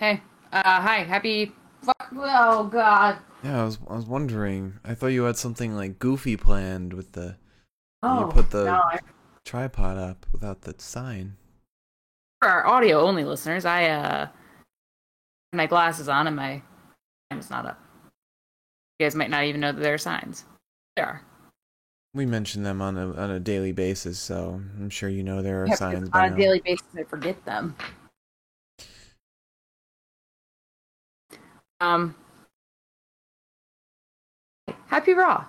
hey. Uh, hi. Happy. Fuck. Oh God. Yeah, I was I was wondering. I thought you had something like goofy planned with the Oh. you put the no, I- tripod up without the sign. for our audio only listeners, I uh, have my glasses on and my time's not up. You guys might not even know that there are signs. There are. We mention them on a on a daily basis, so I'm sure you know there are Yeah, signs on a daily basis, I forget them. Um. Happy Raw.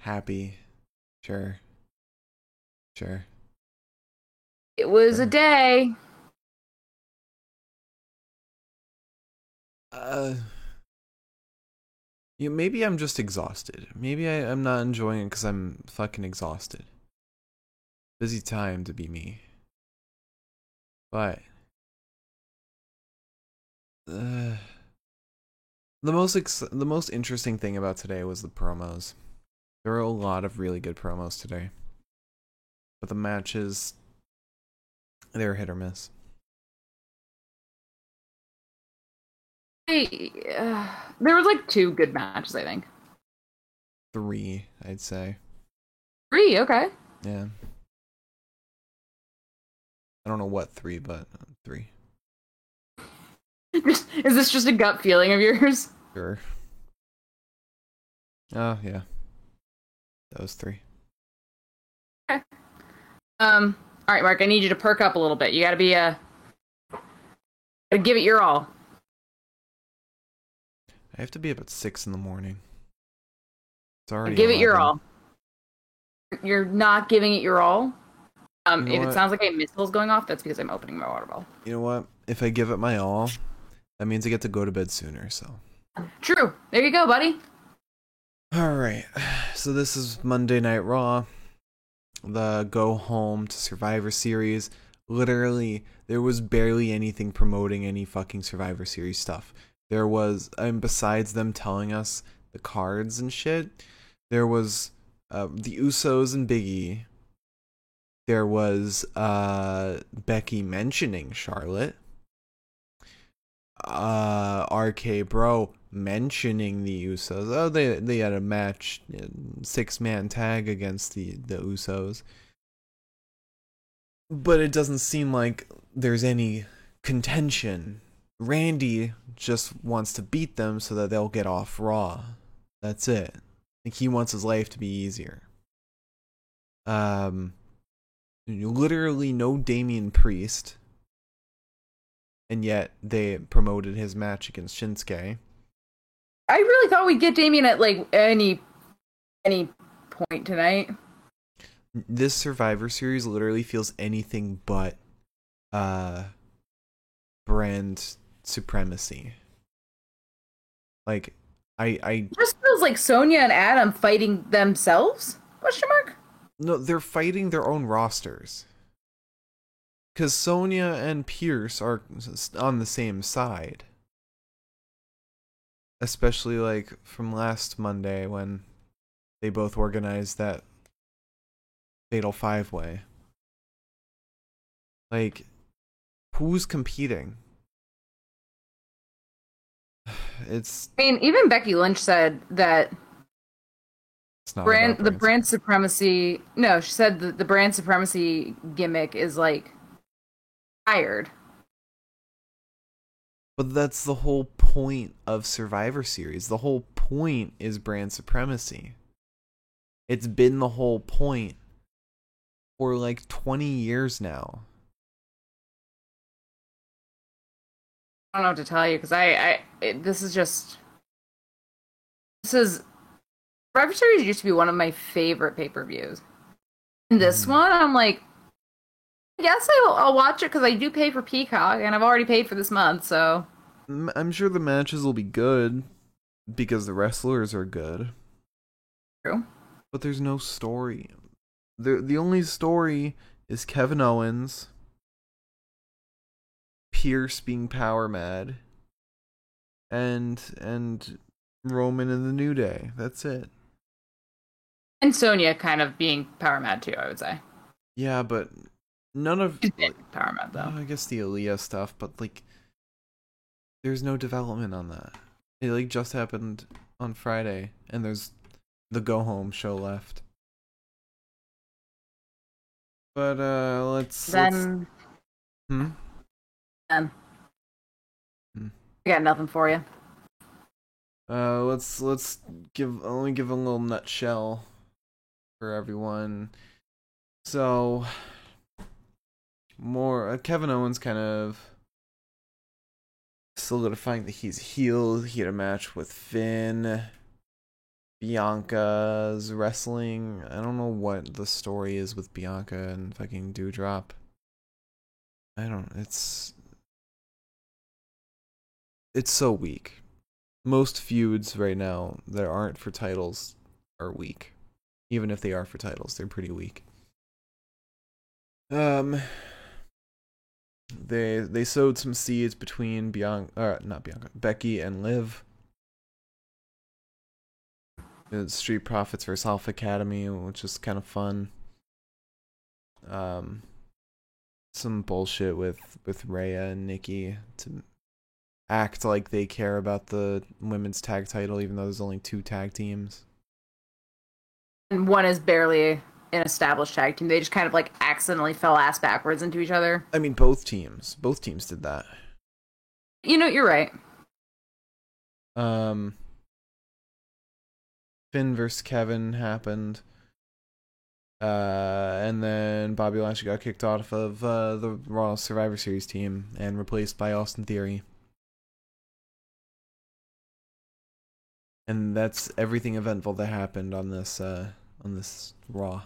Happy, sure, sure. It was a day. Uh, you maybe I'm just exhausted. Maybe I, I'm not enjoying it because I'm fucking exhausted. Busy time to be me. But uh, the most ex- the most interesting thing about today was the promos. There were a lot of really good promos today, but the matches they were hit or miss. I, uh, there was like two good matches, I think. Three, I'd say. Three, okay. Yeah. I don't know what three, but three. Is this just a gut feeling of yours? Sure. Oh yeah. Those three. Okay. Um. All right, Mark. I need you to perk up a little bit. You got to be uh, give it your all. I have to be up at six in the morning. It's already. give it your all. You're not giving it your all. Um, You know if it sounds like a missile's going off, that's because I'm opening my water bottle. You know what? If I give it my all, that means I get to go to bed sooner. So. True. There you go, buddy. All right. So this is Monday Night Raw, the Go Home to Survivor Series. Literally, there was barely anything promoting any fucking Survivor Series stuff. There was, and besides them telling us the cards and shit, there was uh, the Usos and Biggie. There was uh, Becky mentioning Charlotte. Uh, RK Bro mentioning the Usos. Oh, they they had a match, six man tag against the the Usos. But it doesn't seem like there's any contention. Randy just wants to beat them so that they'll get off Raw. That's it. Like he wants his life to be easier. Um, literally no Damian Priest, and yet they promoted his match against Shinsuke. I really thought we'd get Damian at like any any point tonight. this Survivor Series literally feels anything but uh brand supremacy. Like I I It just feels like Sonya and Adam fighting themselves? Question mark. no they're fighting their own rosters. Cuz Sonya and Pearce are on the same side. Especially like from last Monday when they both organized that fatal five way. Like, who's competing? It's I mean, even Becky Lynch said that it's not brand the brand supremacy. No, she said that the brand supremacy gimmick is like tired. But that's the whole point of Survivor Series. The whole point is brand supremacy. It's been the whole point for like 20 years now. I don't know what to tell you because I, I it, this is just this is Survivor Series used to be one of my favorite pay per views. And this Mhm. one, I'm like, I guess I'll, I'll watch it because I do pay for Peacock and I've already paid for this month. So I'm sure the matches will be good because the wrestlers are good. True. But there's no story. The the only story is Kevin Owens, Pearce being power mad, and and Roman and the New Day. That's it. and Sonya kind of being power mad too. I would say Yeah, but none of power mad though. I guess the Aliyah stuff, but like there's no development on that. It like just happened on Friday, and there's the go home show left. But uh, let's let's Then, hmm? then. Hmm. I got nothing for you. Uh, let's let's give only give a little nutshell for everyone. So, more uh, Kevin Owens kind of solidifying that he's healed. He had a match with Finn. Bianca's wrestling. I don't know what the story is with Bianca and fucking Doudrop. I don't. It's it's so weak. Most feuds right now that aren't for titles are weak. Even if they are for titles, they're pretty weak. Um they they sowed some seeds between Bianca uh not Bianca, Becky and Liv. It's Street Profits versus Alpha Academy, which is kind of fun. Um some bullshit with with Rhea and Nikki to act like they care about the women's tag title, even though there's only two tag teams. And one is barely an established tag team. They just kind of like accidentally fell ass backwards into each other. I mean, both teams, both teams did that. You know, you're right. Um, Finn versus Kevin happened. Uh, and then Bobby Lashley got kicked off of uh, the Raw Survivor Series team and replaced by Austin Theory. And that's everything eventful that happened on this uh, on this Raw.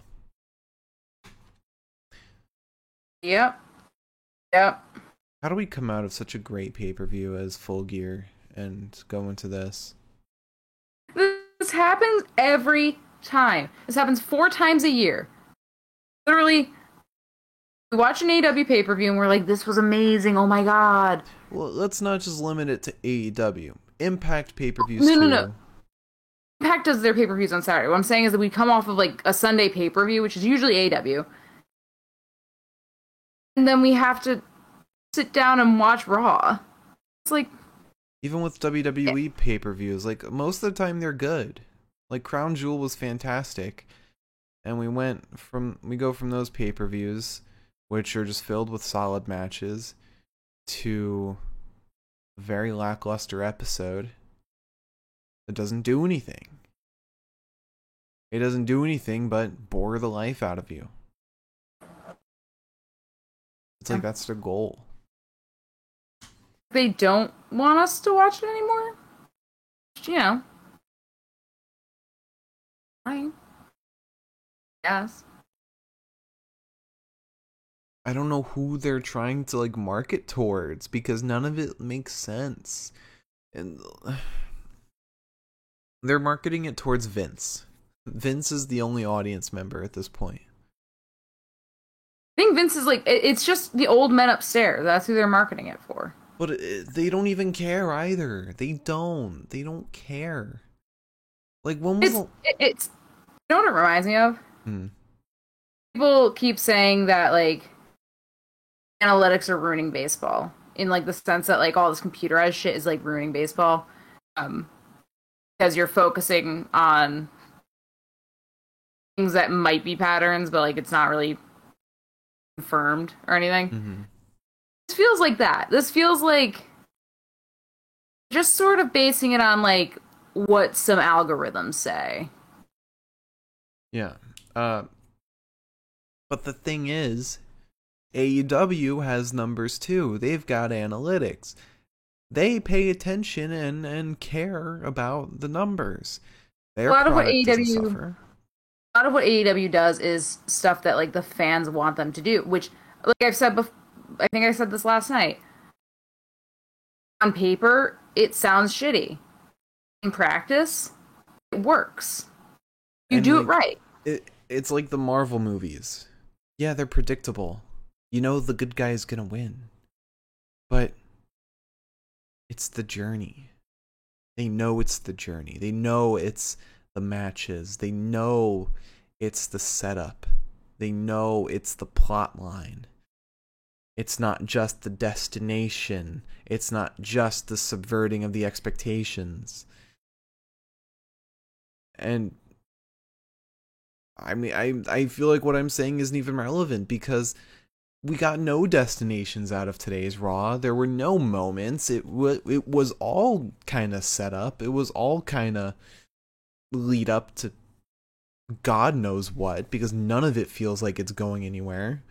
Yep. Yep. How do we come out of such a great pay per view as Full Gear and go into this? This happens every time. This happens four times a year. Literally, we watch an AW pay per view and we're like, this was amazing. Oh my god. Well, let's not just limit it to AEW. Impact pay per views No, no, no. Impact does their pay per views on Saturday. What I'm saying is that we come off of like a Sunday pay per view, which is usually AW. And then we have to sit down and watch Raw. It's like, Even with WWE pay per views, like most of the time they're good. Like Crown Jewel was fantastic, and we went from we go from those pay per views, which are just filled with solid matches, to a very lackluster episode that doesn't do anything. It doesn't do anything but bore the life out of you. It's like um, that's the goal. they don't want us to watch it anymore. You know. Yes. I don't know who they're trying to like market towards because none of it makes sense. And they're marketing it towards Vince. Vince is the only audience member at this point. I think Vince is like, it- it's just the old men upstairs. That's who they're marketing it for. But it, they don't even care either. They don't. They don't care. Like when was It's, the it, it's, you know what it reminds me of? Hmm. People keep saying that, like, analytics are ruining baseball. In, like, the sense that, like, all this computerized shit is, like, ruining baseball. Um, because you're focusing on things that might be patterns, but, like, it's not really confirmed or anything. Mhm. This feels like that. This feels like just sort of basing it on like what some algorithms say. Yeah. Uh but the thing is AEW has numbers too. They've got analytics. They pay attention and and care about the numbers. Their A lot of what AEW. A lot of what AEW does is stuff that like the fans want them to do, which like I've said before, I think I said this last night. On paper, it sounds shitty. In practice, it works. You And, do like, it right. It it's like the Marvel movies. Yeah, they're predictable. You know the good guy is gonna win. But it's the journey. They know it's the journey. They know it's the matches. They know it's the setup. They know it's the plot line. It's not just the destination. It's not just the subverting of the expectations. And I mean I I feel like what I'm saying isn't even relevant because we got no destinations out of today's Raw. There were no moments. It was it was all kind of set up. It was all kind of lead up to God knows what because none of it feels like it's going anywhere.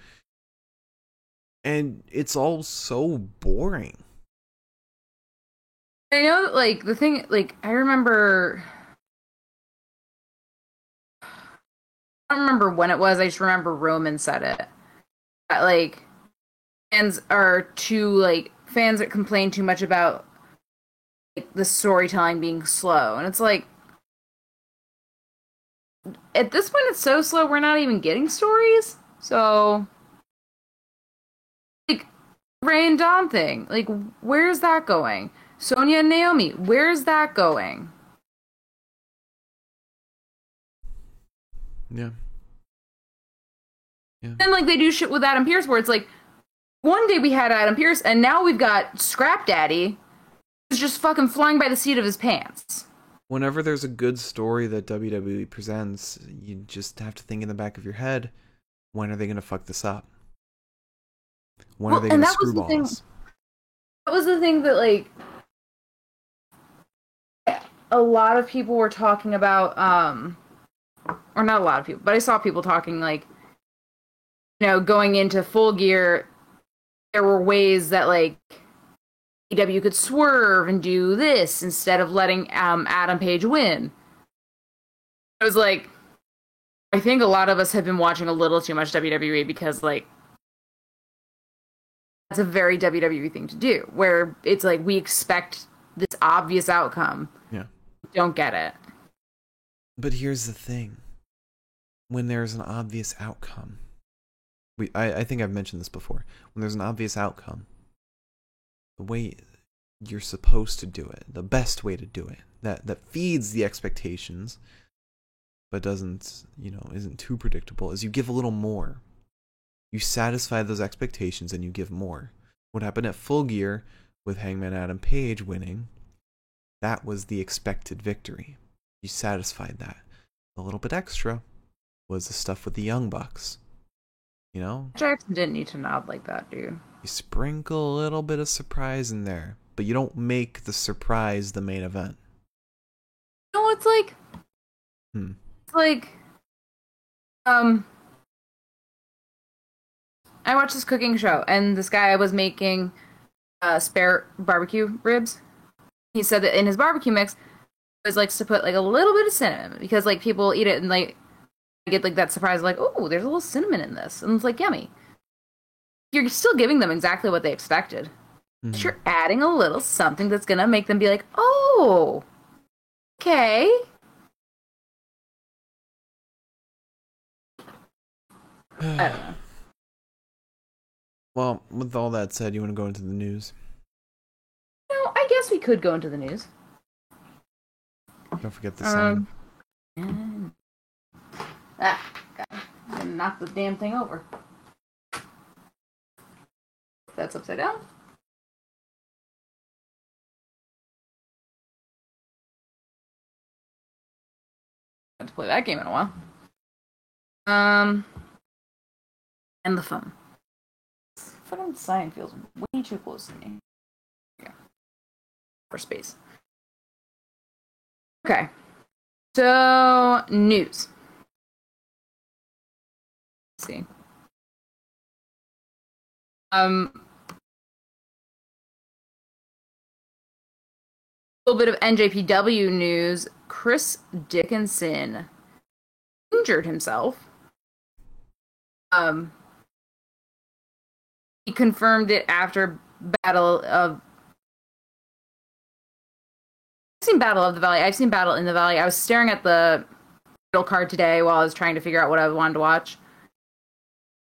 And it's all so boring. I know, like the thing, like I remember. I don't remember when it was. I just remember Roman said it that, like fans are too like fans that complain too much about like the storytelling being slow, and it's like at this point it's so slow we're not even getting stories. So like Rey and Dom thing, like where's that going? Sonya and Naomi, where's that going? Yeah. Yeah. Like they do shit with Adam Pearce where it's like one day we had Adam Pearce and now we've got Scrap Daddy who's just fucking flying by the seat of his pants. Whenever there's a good story that WWE presents, you just have to think in the back of your head, when are they gonna fuck this up? When well, are they gonna screw balls? That was the thing that like a lot of people were talking about um or not a lot of people, but I saw people talking like you know, going into full gear, there were ways that like EW could swerve and do this instead of letting um, Adam Page win. I was like, I think a lot of us have been watching a little too much WWE because like that's a very WWE thing to do, where it's like we expect this obvious outcome. Yeah. Don't get it. But here's the thing. When there's an obvious outcome, we I, I think I've mentioned this before. When there's an obvious outcome, way you're supposed to do it, the best way to do it, that that feeds the expectations, but doesn't you know isn't too predictable, is you give a little more. You satisfy those expectations and you give more. What happened at Full Gear with Hangman Adam Page winning? That was the expected victory. You satisfied that. A little bit extra was the stuff with the Young Bucks you know? Jackson didn't need to nod like that, dude. You sprinkle a little bit of surprise in there, but you don't make the surprise the main event. You No, it's like hmm. it's like um I watched this cooking show and this guy was making uh spare barbecue ribs. He said that in his barbecue mix always likes to put like a little bit of cinnamon because like people eat it and like get like that surprise, like, oh, there's a little cinnamon in this, and it's like yummy. You're still giving them exactly what they expected. Mm-hmm. But you're adding a little something that's gonna make them be like, oh, okay. I don't know. Well, with all that said, you want to go into the news? No, I guess we could go into the news. Don't forget the um, Ah, God. knock the damn thing over. That's upside down. Had to play that game in a while. Um, and the phone. Fucking sign feels way too close to me. Yeah. For space. Okay. So, news see. Um, a little bit of NJPW news. Chris Dickinson injured himself. Um, he confirmed it after Battle of. I've seen Battle of the Valley. I've seen Battle in the Valley. I was staring at the card today while I was trying to figure out what I wanted to watch.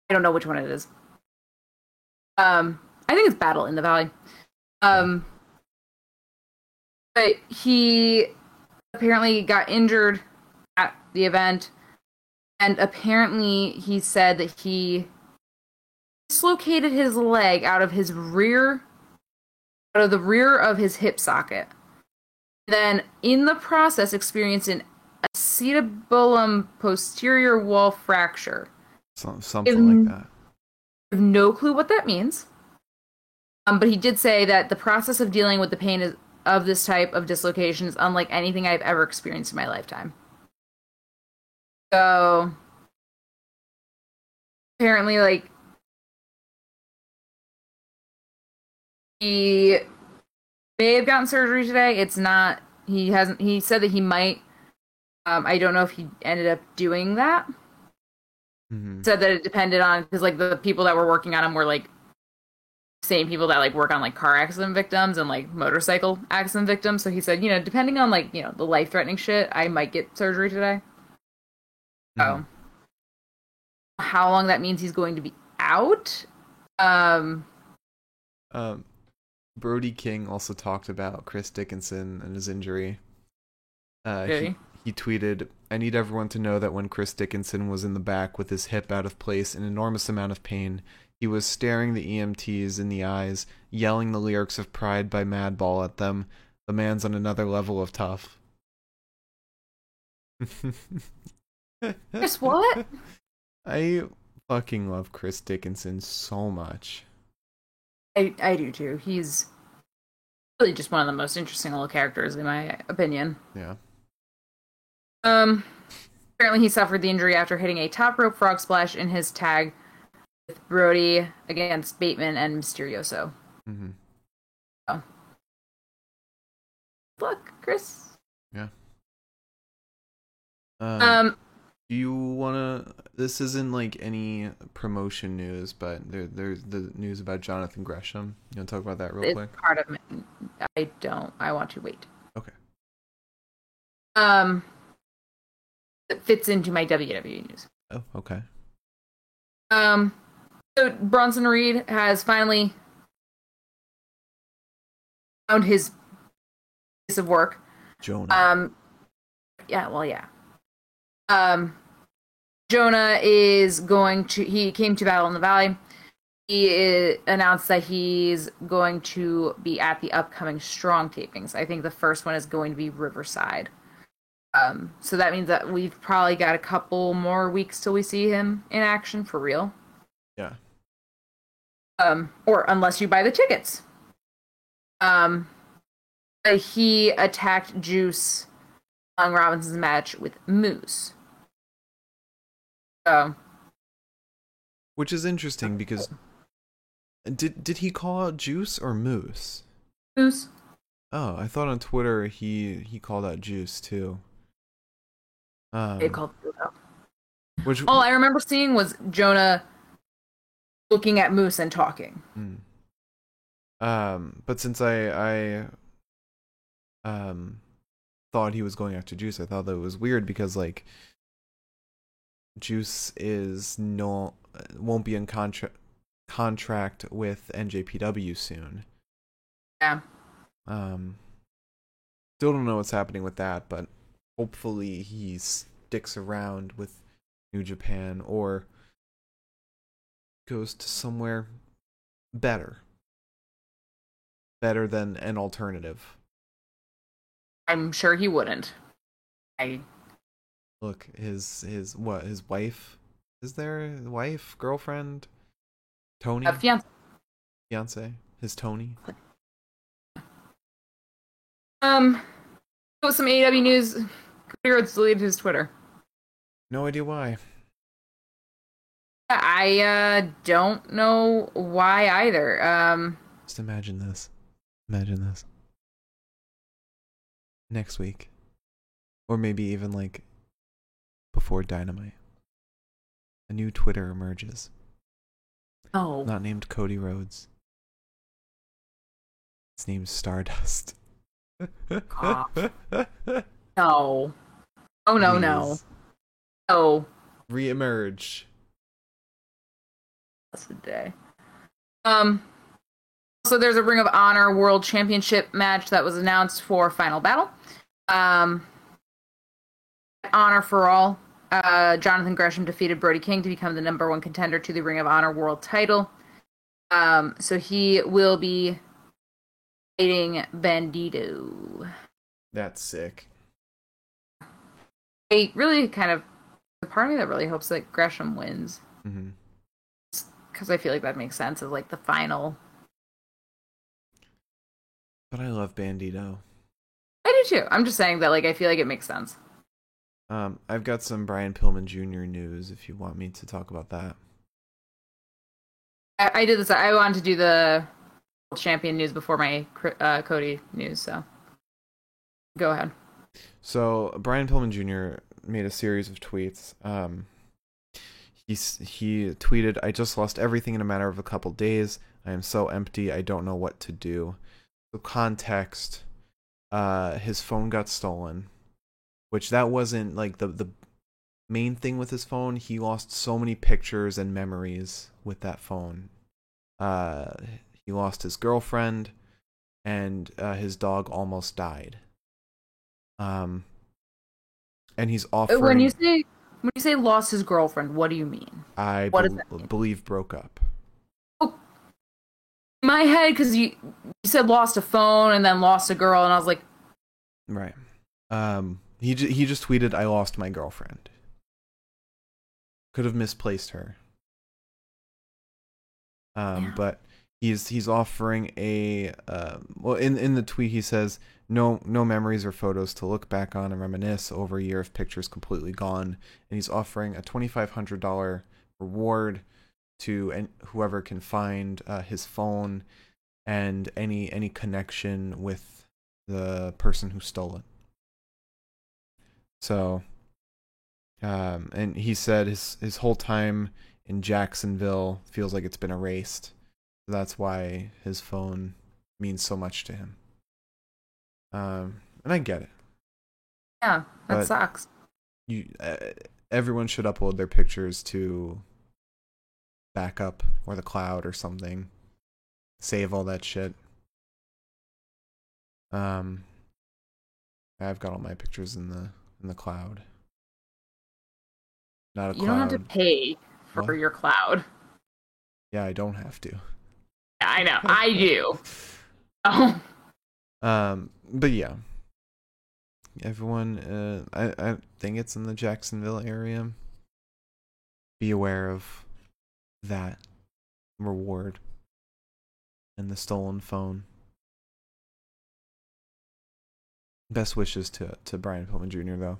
I don't know which one it is. Um, I think it's Battle in the Valley. Um, but he apparently got injured at the event, and apparently he said that he dislocated his leg out of his rear, out of the rear of his hip socket. Then, in the process, experienced an acetabulum posterior wall fracture. Some, something like that. I have no clue what that means. Um, but he did say that the process of dealing with the pain is, of this type of dislocation is unlike anything I've ever experienced in my lifetime. So apparently, like he may have gotten surgery today. It's not. He hasn't. He said that he might. Um, I don't know if he ended up doing that. Hmm Said that it depended on because like the people that were working on him were like same people that like work on like car accident victims and like motorcycle accident victims. So he said, you know, depending on like you know the life threatening shit, I might get surgery today. Mhm. So how long that means he's going to be out? Um, Um, Brody King also talked about Chris Dickinson and his injury. Uh, Did he, he? tweeted, I need everyone to know that when Chris Dickinson was in the back with his hip out of place, an enormous amount of pain, he was staring the EMTs in the eyes, yelling the lyrics of Pride by Madball at them. The man's on another level of tough. Chris what? I fucking love Chris Dickinson so much. I I do too. He's really just one of the most interesting little characters in my opinion. Yeah. Um, apparently he suffered the injury after hitting a top rope frog splash in his tag with Brody against Bateman and Misterioso. Mm hmm Look, Chris. Um, Um, do you wanna? This isn't like any promotion news, but there, there's the news about Jonathan Gresham. You wanna talk about that real it's quick? part of it. I don't. I want to wait. Okay. Um, it fits into my WWE news. Oh, okay. Um, so Bronson Reed has finally found his piece of work. Jonah. Um, yeah, well, yeah. Um, Jonah is going to. He came to Battle in the Valley. He uh, announced that he's going to be at the upcoming Strong tapings. I think the first one is going to be Riverside. Um, so that means that we've probably got a couple more weeks till we see him in action for real. yeah. Um, or unless you buy the tickets. Um, he attacked Juice on Robinson's match with Moose. So Which is interesting because did did he call out Juice or Moose? Moose. Oh, I thought on Twitter he he called out Juice too. Um, They called it out. which All I remember seeing was Jonah looking at Moose and talking. Mm. Um, but since I I um thought he was going after Juice, I thought that was weird because like Juice is no won't be in contract contract with NJPW soon. Yeah. Um, still don't know what's happening with that, but hopefully he sticks around with New Japan or goes to somewhere better. Better than an alternative. I'm sure he wouldn't. I Look, his his what? His wife is there? Wife, girlfriend, Toni, a fiance. fiance, his Toni. Um, with some AEW news, Cody Rhodes deleted his Twitter. No idea why. I uh don't know why either. Um, Just imagine this. Imagine this. Next week. Or maybe even like before Dynamite. A new Twitter emerges. Oh. Not named Cody Rhodes. It's named Stardust. No, oh no, no, no. Reemerge. That's the day. Um. So there's a Ring of Honor World Championship match that was announced for Final Battle. Um. Honor for All. Uh, Jonathan Gresham defeated Brody King to become the number one contender to the Ring of Honor World Title. Um, so he will be fighting Bandito. That's sick. I really kind of the part of me that really hopes that Gresham wins mm-hmm. because I feel like that makes sense as like the final. But I love Bandito. I do too. I'm just saying that like I feel like it makes sense. Um, I've got some Brian Pillman Jr. news if you want me to talk about that. I, I did this. I wanted to do the champion news before my uh, Cody news. So go ahead. So Brian Pillman Jr. made a series of tweets. Um, he he tweeted, "I just lost everything in a matter of a couple days. I am so empty. I don't know what to do." So context, uh, his phone got stolen, which that wasn't like the the main thing with his phone. He lost so many pictures and memories with that phone. Uh, he lost his girlfriend, and uh, his dog almost died. Um, and he's offering. When you say when you say lost his girlfriend, what do you mean? I What that mean? believe broke up. In my head, because you you said lost a phone and then lost a girl, and I was like, Right. Um. He j- he just tweeted, "I lost my girlfriend." Could have misplaced her. Um. Yeah. But he's he's offering a uh, well in in the tweet he says no no memories or photos to look back on and reminisce over a year of pictures completely gone. And he's offering a $2500 reward to and whoever can find uh, his phone and any any connection with the person who stole it. So um and he said his his whole time in Jacksonville feels like it's been erased. That's why his phone means so much to him. Um, and I get it. yeah, that But- sucks. You, uh, everyone should upload their pictures to backup or the cloud or something. Save all that shit. Um, I've got all my pictures in the in the cloud. Not a You cloud. don't have to pay for What? your cloud. Yeah, I don't have to. I know, I do. Oh, Um, but yeah, everyone. Uh, I I think it's in the Jacksonville area. Be aware of that reward and the stolen phone. Best wishes to to Brian Pillman Jr. though.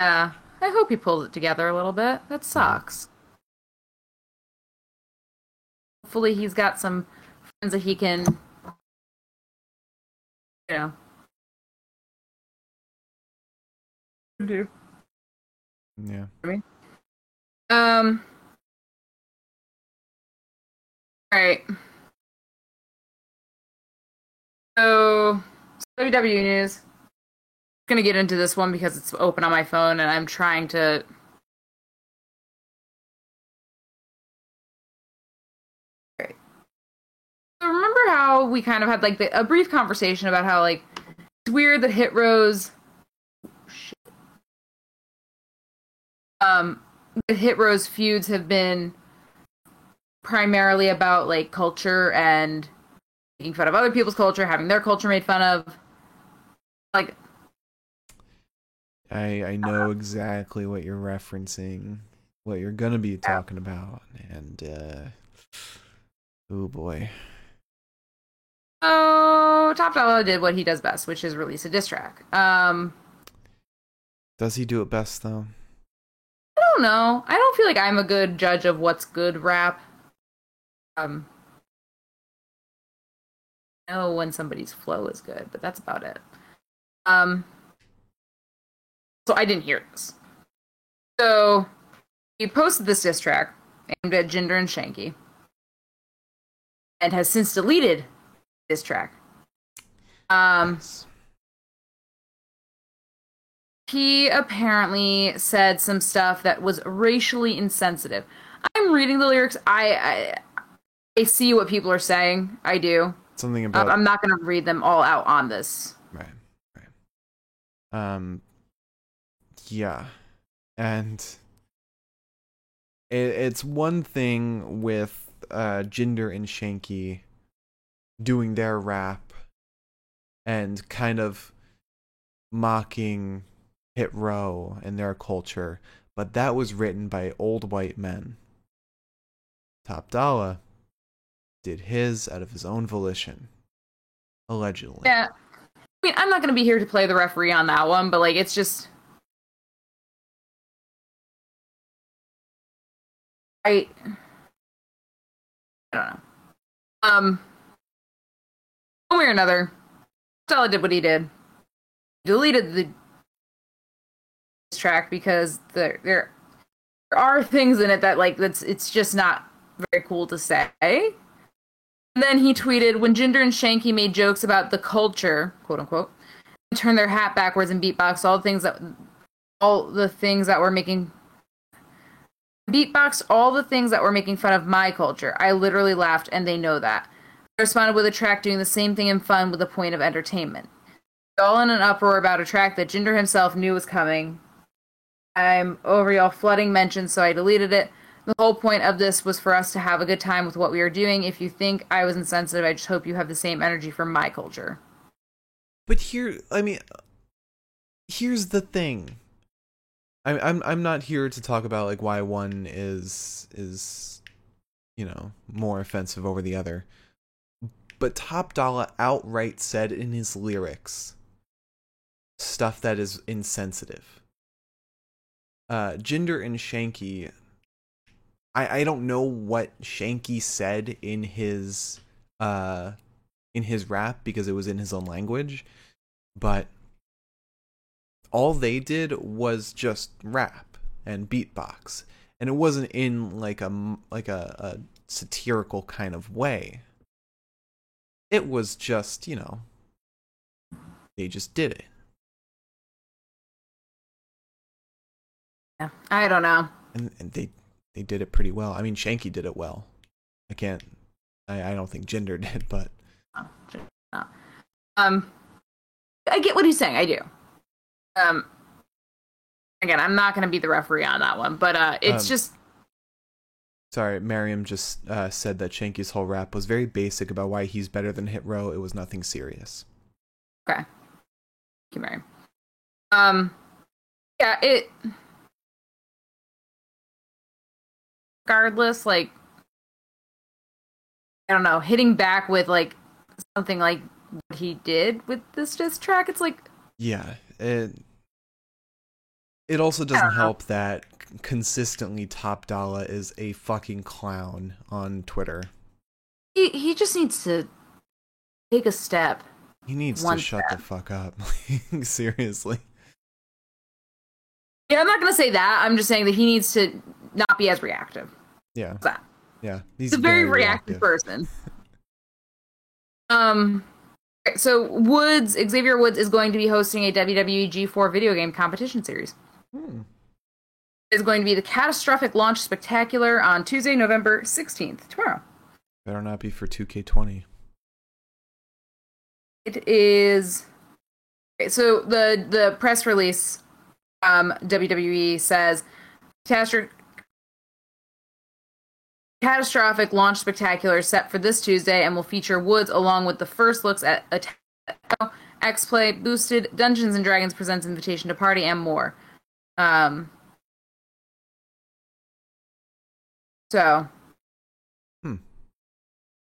yeah. I hope he pulls it together a little bit. That sucks. Hopefully, he's got some friends that he can, you know, do. Yeah. I mean, Um. All right. So, WWE news. I'm gonna get into this one because it's open on my phone and I'm trying to. Remember how we kind of had like the, a brief conversation about how like it's weird that Hit Row's. Um, the Hit Row's feuds have been primarily about like culture and making fun of other people's culture, having their culture made fun of. Like, I I know exactly what you're referencing, what you're gonna be talking about, and uh, oh boy. Oh, Top Dollar did what he does best, which is release a diss track. Um, Does he do it best though? I don't know. I don't feel like I'm a good judge of what's good rap. Um, I know when somebody's flow is good, but that's about it. Um, so I didn't hear this. So he posted this diss track aimed at Jinder and Shanky, and has since deleted this track. Um, he apparently said some stuff that was racially insensitive. I'm reading the lyrics. I I, I see what people are saying. I do. Something about I'm not going to read them all out on this. Right, right. Um, yeah, and it, it's one thing with uh, Jinder and Shanky doing their rap and kind of mocking Hit Row and their culture, but that was written by old white men. Top Dollar did his out of his own volition, allegedly. Yeah. I mean, I'm not going to be here to play the referee on that one, but like, it's just. I. I don't know. Um. One way or another, Stella did what he did. He deleted the track because there there there are things in it that like that's it's just not very cool to say. And then he tweeted when Jinder and Shanky made jokes about the culture, quote unquote, turned their hat backwards and beatbox all the things that all the things that were making beatbox all the things that were making fun of my culture. I literally laughed and they know that. Responded with a track doing the same thing in fun with a point of entertainment. All in an uproar about a track that Jinder himself knew was coming. I'm over y'all flooding mentions, so I deleted it. The whole point of this was for us to have a good time with what we were doing. If you think I was insensitive, I just hope you have the same energy for my culture. But here, I mean, here's the thing. I'm I'm I'm not here to talk about like why one is is you know more offensive over the other. But Top Dollar outright said in his lyrics stuff that is insensitive. Uh, Jinder and Shanky. I I don't know what Shanky said in his uh in his rap because it was in his own language, but all they did was just rap and beatbox and it wasn't in like a like a, a satirical kind of way it was just you know they just did it Yeah, I don't know. and, and they they did it pretty well i mean shanky did it well i can't i, I don't think Jinder did but Um, I get what he's saying. I do. Um, again, I'm not going to be the referee on that one, but uh, it's Um, just sorry miriam just uh, said that shanky's whole rap was very basic about why he's better than hit row it was nothing serious okay. Thank you, Mary. Um, yeah, it. Regardless, like, I don't know, hitting back with like something like what he did with this diss track. It's like Yeah, it it also doesn't help that consistently Top Dollar is a fucking clown on Twitter. he he just needs to take a step. He needs to shut the fuck up. Seriously. Yeah, I'm not gonna say that. I'm just saying that he needs to not be as reactive. Yeah, that? yeah. He's He's a very, reactive, person. Um, so Woods, Xavier Woods, is going to be hosting a WWE G4 video game competition series. Hmm. It's going to be the Catastrophic Launch Spectacular on Tuesday, November 16th, tomorrow. Better not be for 2K20. It is. Okay, so the the press release, um, WWE says, catastrophic. Catastrophic launch spectacular set for this Tuesday and will feature Woods along with the first looks at Attack, X Play, Boosted, Dungeons and Dragons presents Invitation to Party, and more. Um, so hmm.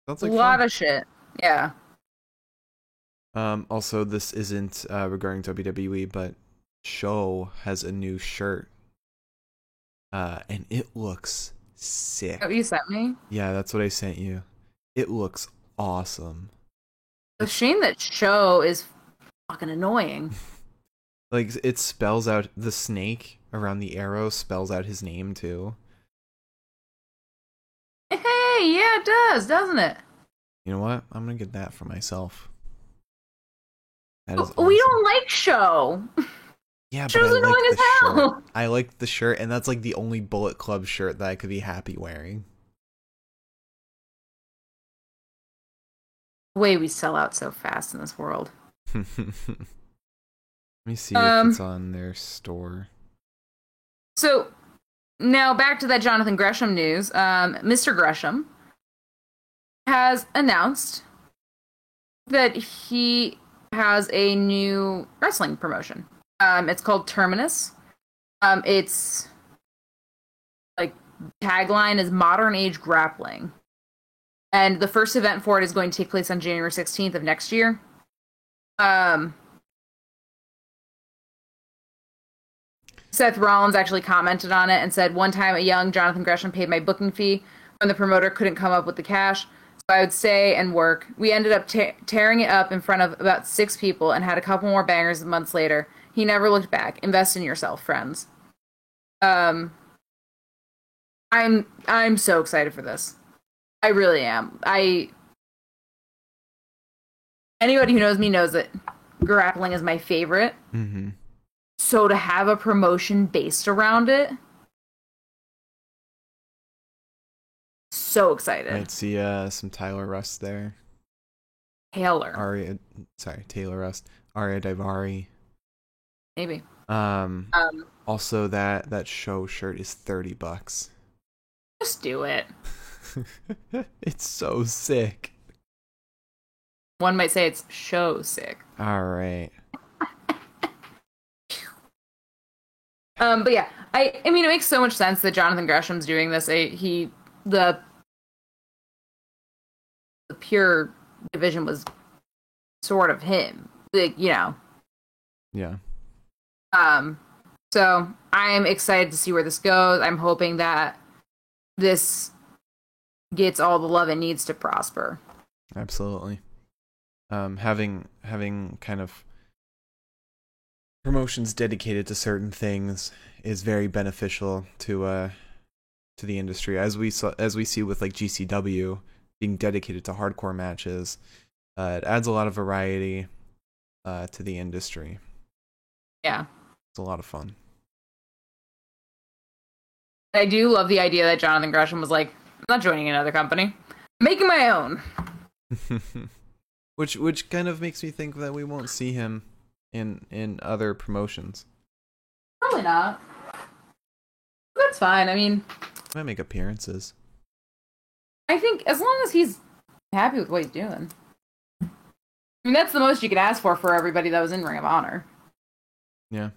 Sounds like a lot fun. of shit. Yeah. Um also this isn't uh regarding WWE, but Show has a new shirt. Uh and it looks sick. Oh, you sent me. Yeah, that's what I sent you. It looks awesome. The shame that show is fucking annoying. Like it spells out the snake around the arrow spells out his name too. Hey, yeah, it does, doesn't it? You know what? I'm gonna get that for myself. That is oh, We don't like show. Yeah, but Show's I annoying like as hell. shirt. I like the shirt, and that's like the only Bullet Club shirt that I could be happy wearing. The way we sell out so fast in this world. Let me see Um, if it's on their store. So now back to that Jonathan Gresham news. Um, Mr. Gresham has announced that he has a new wrestling promotion. Um, it's called Terminus. Um, it's like tagline is modern age grappling, and the first event for it is going to take place on January sixteenth of next year. Um, Seth Rollins actually commented on it and said, "One time, a young Jonathan Gresham paid my booking fee when the promoter couldn't come up with the cash." So I would stay and work. We ended up te- tearing it up in front of about six people and had a couple more bangers months later. He never looked back. Invest in yourself, friends. Um, I'm I'm so excited for this. I really am. I anybody who knows me knows that grappling is my favorite. Mm-hmm. So to have a promotion based around it, so excited. Might see uh, some Tyler Rust there. Taylor, Ariya, sorry, Taylor Rust. Ariya Daivari. maybe. Um, Um, also that that SHO shirt is thirty bucks. just do it. it's so sick. One might say it's show sick. All right. Um, but yeah, I I mean it makes so much sense that Jonathan Gresham's doing this. I, he the the pure division was sort of him, like you know. Yeah. Um, so I'm excited to see where this goes. I'm hoping that this gets all the love it needs to prosper. Absolutely. Um, having having kind of promotions dedicated to certain things is very beneficial to uh to the industry as we saw as we see with like GCW being dedicated to hardcore matches. Uh, it adds a lot of variety uh, to the industry. Yeah. It's a lot of fun. I do love the idea that Jonathan Gresham was like, I'm not joining another company. I'm making my own. which which kind of makes me think that we won't see him in in other promotions. Probably not. That's fine. I mean, Might make appearances. I think as long as he's happy with what he's doing. I mean, that's the most you could ask for for everybody that was in Ring of Honor. Yeah.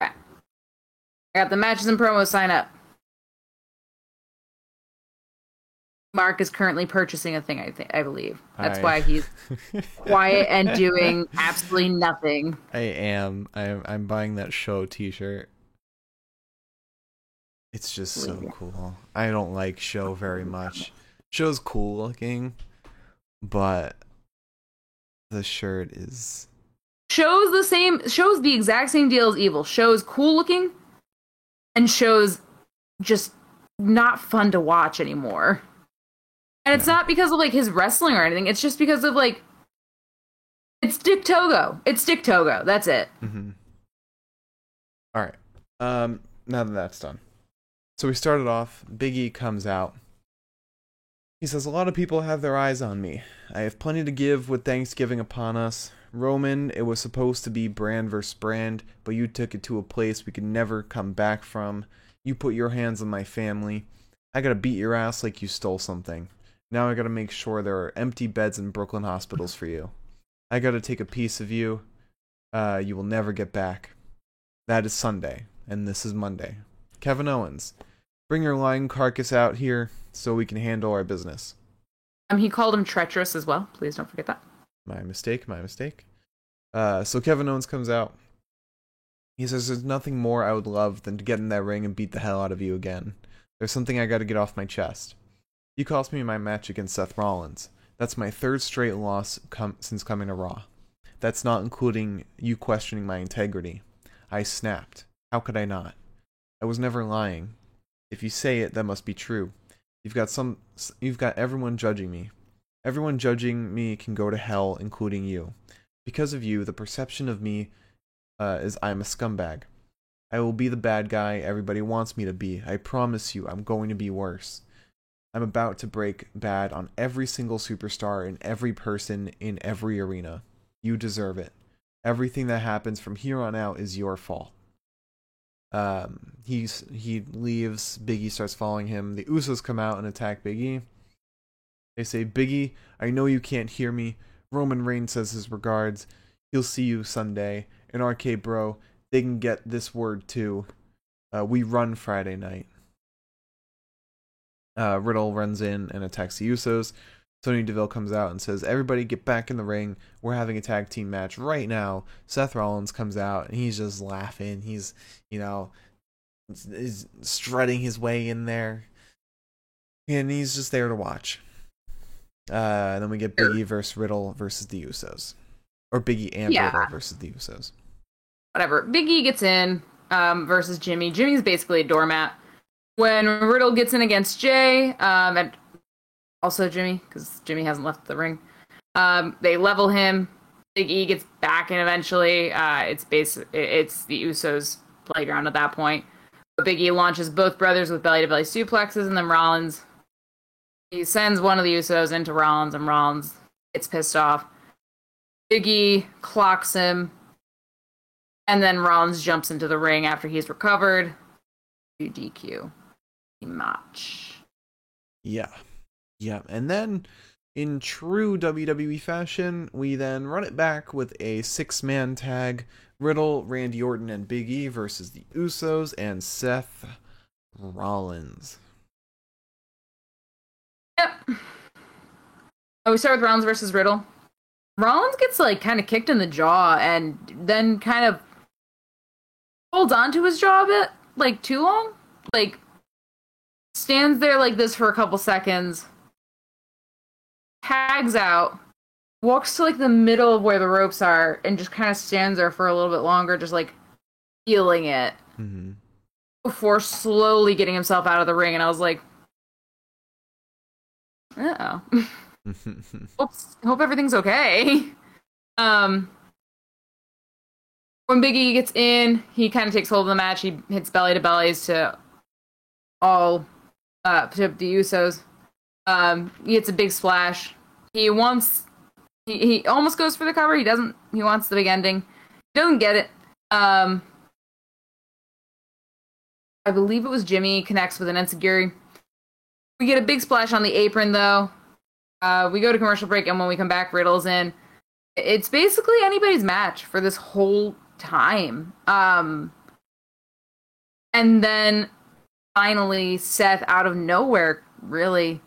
I got the matches and promos sign up. Mark is currently purchasing a thing. I think I believe that's I- why he's quiet and doing absolutely nothing. I am. I'm. I'm buying that SHO T-shirt. It's just so cool. I don't like SHO very much. SHO's cool looking, but the shirt is. SHO's the same. SHO's the exact same deal as Evil. SHO's cool looking, and SHO's just not fun to watch anymore. And it's No. not because of like his wrestling or anything. It's just because of like it's Dick Togo. It's Dick Togo. That's it. Mm-hmm. All right. Um. Now that that's done, so we started off. Biggie comes out. He says, "A lot of people have their eyes on me. I have plenty to give with Thanksgiving upon us. Roman, it was supposed to be brand versus brand, but you took it to a place we could never come back from. You put your hands on my family. I gotta beat your ass like you stole something. Now I gotta make sure there are empty beds in Brooklyn hospitals for you. I gotta take a piece of you. Uh, you will never get back. That is Sunday, and this is Monday. Kevin Owens, bring your lying carcass out here so we can handle our business. Um, he called him treacherous as well. Please don't forget that. My mistake, my mistake. Uh, so Kevin Owens comes out. He says, There's nothing more I would love than to get in that ring and beat the hell out of you again. There's something I gotta get off my chest. You cost me my match against Seth Rollins. That's my third straight loss com- since coming to Raw. That's not including you questioning my integrity. I snapped. How could I not? I was never lying. If you say it, that must be true. You've got some. You've got everyone judging me. Everyone judging me can go to hell, including you. Because of you, the perception of me uh, is I'm a scumbag. I will be the bad guy everybody wants me to be. I promise you, I'm going to be worse. I'm about to break bad on every single superstar and every person in every arena. You deserve it. Everything that happens from here on out is your fault. Um, he's he leaves. Biggie starts following him. The Usos come out and attack Biggie. They say, "Biggie, I know you can't hear me." Roman Reigns says his regards. He'll see you Sunday. And RK Bro, they can get this word too. Uh, we run Friday night. Uh, Riddle runs in and attacks the Usos. Sonya Deville comes out and says, Everybody get back in the ring. We're having a tag team match right now. Seth Rollins comes out and he's just laughing. He's, you know, is strutting his way in there. And he's just there to watch. Uh, and then we get Biggie versus Riddle versus the Usos. Or Biggie and Yeah. Riddle versus the Usos. whatever. Biggie gets in um, versus Jimmy. Jimmy's basically a doormat. When Riddle gets in against Jay, um, and also Jimmy, because Jimmy hasn't left the ring, um, they level him. Big E gets back in eventually. Uh, it's base. It's the Usos' playground at that point. But Big E launches both brothers with belly to belly suplexes, and then Rollins. He sends one of the Usos into Rollins, and Rollins gets pissed off. Big E clocks him, and then Rollins jumps into the ring after he's recovered. DQ match. Yeah. Yeah. And then, in true WWE fashion, we then run it back with a six man tag Riddle, Randy Orton, and Big E versus the Usos and Seth Rollins. Yep. Oh, we start with Rollins versus Riddle. Rollins gets like kind of kicked in the jaw and then kind of holds on to his jaw a bit, like too long. Like stands there like this for a couple seconds, tags out, walks to like the middle of where the ropes are, and just kind of stands there for a little bit longer, just like feeling it Mm-hmm. before slowly getting himself out of the ring. And I was like, Uh oh. hope, hope everything's okay. Um, when Biggie gets in, he kind of takes hold of the match. He hits belly to bellies to all uh to the Usos. Um, he hits a big splash. He wants he, he almost goes for the cover. He doesn't. He wants the big ending. He doesn't get it. Um, I believe it was Jimmy connects with an Enzuigiri. We get a big splash on the apron though. Uh, we go to commercial break, and when we come back, Riddle's in. It's basically anybody's match for this whole time. Um, and then finally, Seth, out of nowhere, really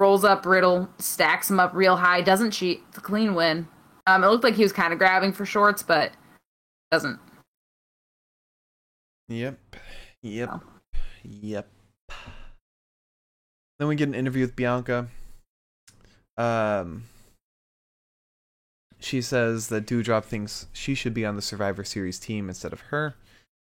rolls up Riddle, stacks him up real high, doesn't cheat. It's a clean win. Um, it looked like he was kind of grabbing for shorts, but doesn't. Yep. Yep. Oh. Yep. Then we get an interview with Bianca. Um, she says that Doudrop thinks she should be on the Survivor Series team instead of her,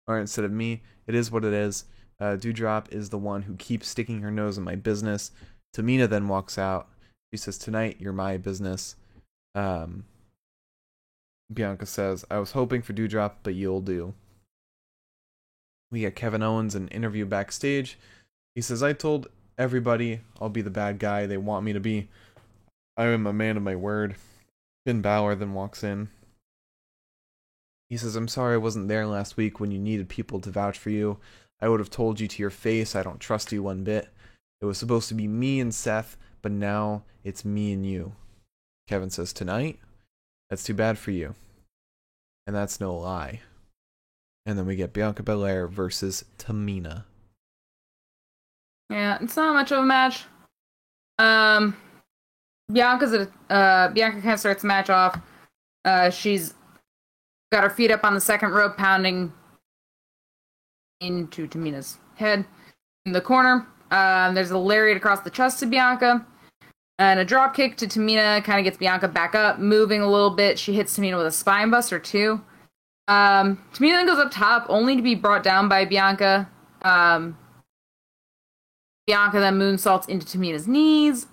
or instead of me. It is what it is. Uh, Doudrop is the one who keeps sticking her nose in my business. Tamina then walks out. She says, "Tonight, you're my business." Um, Bianca says, "I was hoping for Doudrop, but you'll do." We get Kevin Owens an interview backstage. He says, I told everybody I'll be the bad guy they want me to be. I am a man of my word. Finn Balor then walks in. He says, I'm sorry I wasn't there last week when you needed people to vouch for you. I would have told you to your face I don't trust you one bit. It was supposed to be me and Seth, but now it's me and you. Kevin says, Tonight? That's too bad for you. And that's no lie. And then we get Bianca Belair versus Tamina. Yeah, it's not much of a match. Um, Bianca's a uh, Bianca kind of starts the match off. Uh, she's got her feet up on the second rope, pounding into Tamina's head in the corner. Um, there's a lariat across the chest to Bianca, and a drop kick to Tamina. Kind of gets Bianca back up, moving a little bit. She hits Tamina with a spine buster too. Um, Tamina then goes up top, only to be brought down by Bianca. Um, Bianca then moonsaults into Tamina's knees.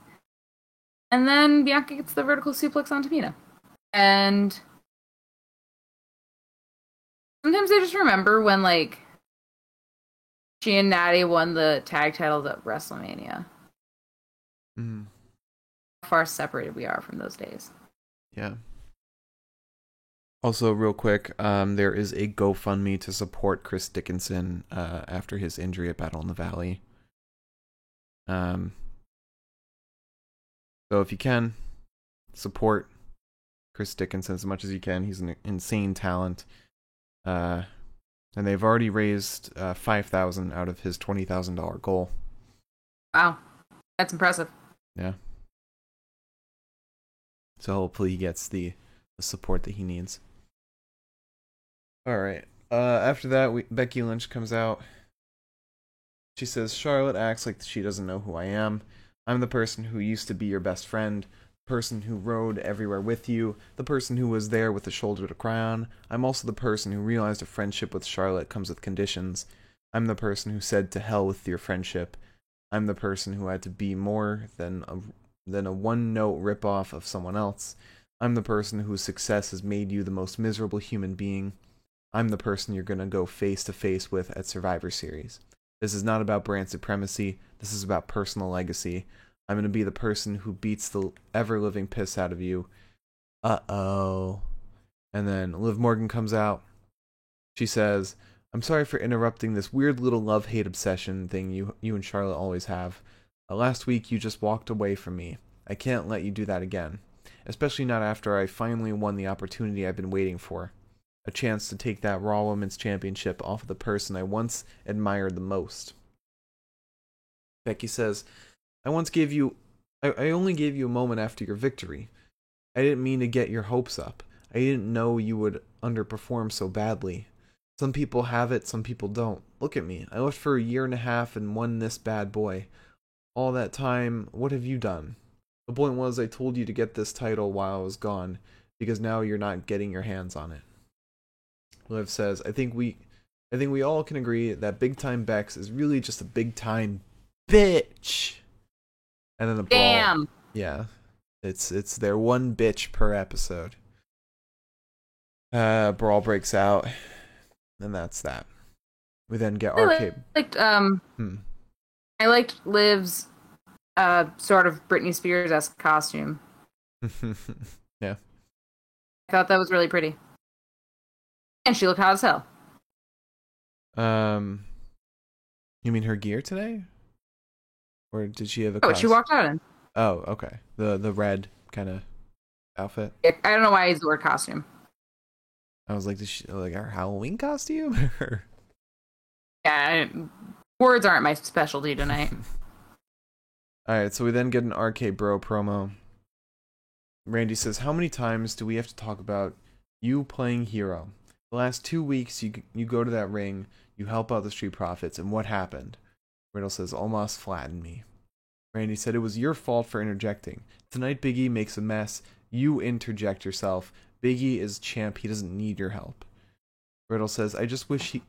And then Bianca gets the vertical suplex on Tamina. And sometimes I just remember when like she and Natty won the tag titles at WrestleMania. Mm, How far separated we are from those days. yeah. Also, real quick, um, there is a GoFundMe to support Chris Dickinson uh, after his injury at Battle in the Valley. Um, so if you can, support Chris Dickinson as much as you can. He's an insane talent. Uh, and they've already raised uh, five thousand out of his twenty thousand dollar goal. Wow, that's impressive. Yeah. So hopefully he gets the, the support that he needs. All right. Uh, after that, we, Becky Lynch comes out. She says Charlotte acts like she doesn't know who I am. I'm the person who used to be your best friend, person who rode everywhere with you, the person who was there with a shoulder to cry on. I'm also the person who realized a friendship with Charlotte comes with conditions. I'm the person who said to hell with your friendship. I'm the person who had to be more than a than a one note ripoff of someone else. I'm the person whose success has made you the most miserable human being. I'm the person you're going to go face to face with at Survivor Series. This is not about brand supremacy. This is about personal legacy. I'm to be the person who beats the ever living piss out of you. Uh oh. And then Liv Morgan comes out. She says, I'm sorry for interrupting this weird little love hate obsession thing you, you and Charlotte always have. Uh, last week you just walked away from me. I can't let you do that again. Especially not after I finally won the opportunity I've been waiting for. A chance to take that Raw Women's Championship off of the person I once admired the most. Becky says, I once gave you. I, I only gave you a moment after your victory. I didn't mean to get your hopes up. I didn't know you would underperform so badly. Some people have it, some people don't. Look at me. I left for a year and a half and won this bad boy. All that time, what have you done? The point was, I told you to get this title while I was gone, because now you're not getting your hands on it. Liv says, I think we I think we all can agree that Big Time Bex is really just a big time bitch. And then the brawl. Damn. Yeah. It's it's their one bitch per episode. Uh brawl breaks out. And that's that. We then get I RK. liked um Hmm. I liked Liv's uh sort of Britney Spears esque costume. yeah. I thought that was really pretty. And she looked hot as hell. Um You mean her gear today? Or did she have a Oh, she walked out in. Oh, okay. The the red kind of outfit. I don't know why I used the word costume. I was like, did she like her Halloween costume? Yeah, words aren't my specialty tonight. All right, so we then get an RK Bro promo. Randy says, "How many times do we have to talk about you playing hero? The last two weeks, you you go to that ring, you help out the Street Profits, and what happened?" Riddle says, "Almost flattened me." Randy said, "It was your fault for interjecting. Tonight, Biggie makes a mess. You interject yourself. Biggie is champ. He doesn't need your help." Riddle says, "I just wish he,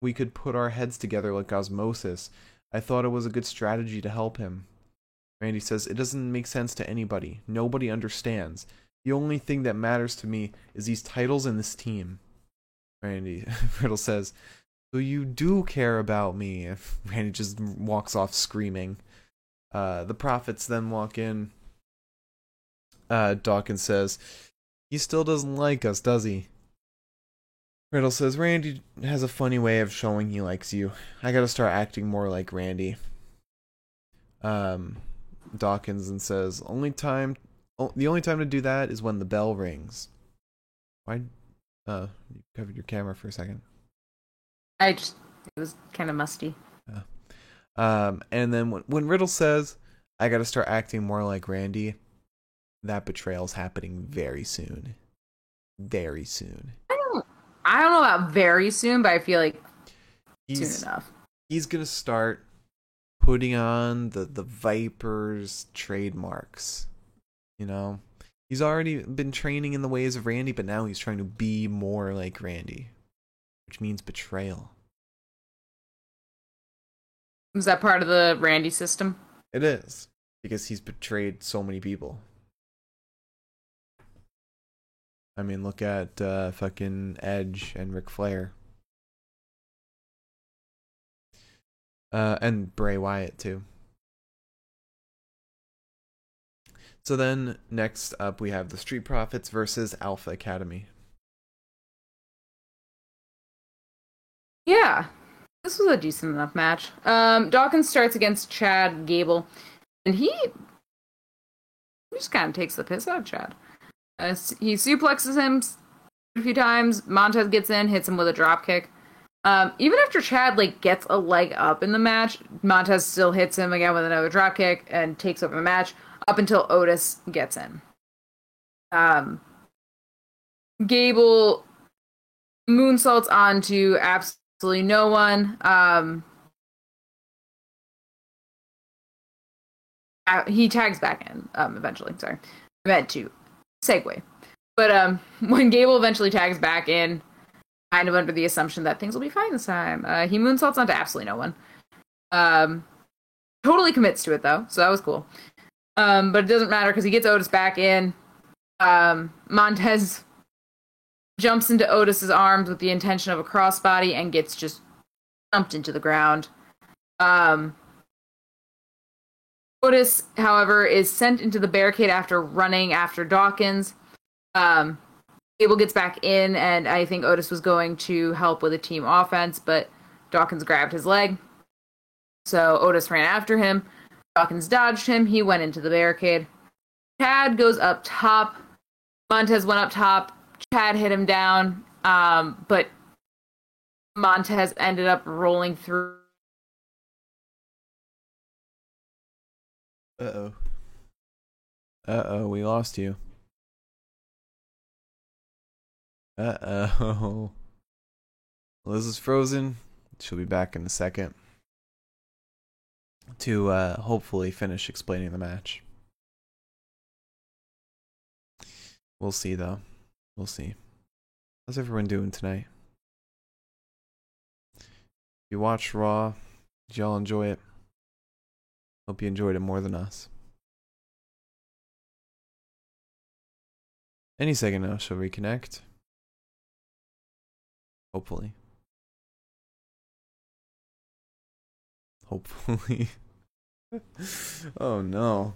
we could put our heads together like osmosis. I thought it was a good strategy to help him." Randy says, It doesn't make sense to anybody. Nobody understands. The only thing that matters to me is these titles and this team. Randy Riddle says, So you do care about me. If Randy just walks off screaming. Uh, the Profits then walk in. Uh, Dawkins says, He still doesn't like us, does he? Riddle says, Randy has a funny way of showing he likes you. I gotta start acting more like Randy. Um, Dawkins and says, "Only time, o- the only time to do that is when the bell rings." Why? Uh, you covered your camera for a second. I just it was kind of musty. Um, and then when when Riddle says, "I got to start acting more like Randy," that betrayal's happening very soon. Very soon. I don't I don't know about very soon, but I feel like He's soon enough. he's gonna start putting on the the Vipers trademarks. You know, he's already been training in the ways of Randy, but now he's trying to be more like Randy, which means betrayal. Is that part of the Randy system? It is because he's betrayed so many people. I mean, look at uh, fucking Edge and Ric Flair. Uh, and Bray Wyatt too. So then next up we have the Street Profits versus Alpha Academy. Yeah, this was a decent enough match. Um, Dawkins starts against Chad Gable, and he, just kind of takes the piss out of Chad. Uh, he suplexes him a few times. Montez gets in, hits him with a drop kick. Um, even after Chad like gets a leg up in the match, Montez still hits him again with another drop kick and takes over the match up until Otis gets in. Um, Gable moonsaults onto absolutely no one. Um, he tags back in um, eventually. Sorry, I meant to segue. But um, when Gable eventually tags back in, kind of under the assumption that things will be fine this time, uh, he moonsaults onto absolutely no one. Um, totally commits to it though, so that was cool. Um, but it doesn't matter because he gets Otis back in. Um, Montez jumps into Otis's arms with the intention of a crossbody and gets just dumped into the ground. Um, Otis, however, is sent into the barricade after running after Dawkins. Um, Gable gets back in, and I think Otis was going to help with a team offense, but Dawkins grabbed his leg. So Otis ran after him. Dawkins dodged him. He went into the barricade. Chad goes up top. Montez went up top. Chad hit him down, um, but Montez ended up rolling through. Uh oh. Uh oh, we lost you. Uh oh. Liz is frozen. She'll be back in a second to uh, hopefully finish explaining the match. We'll see, though. We'll see. How's everyone doing tonight? You watched Raw. Did y'all enjoy it? Hope you enjoyed it more than us. Any second now, she'll reconnect. Hopefully. Hopefully. oh no.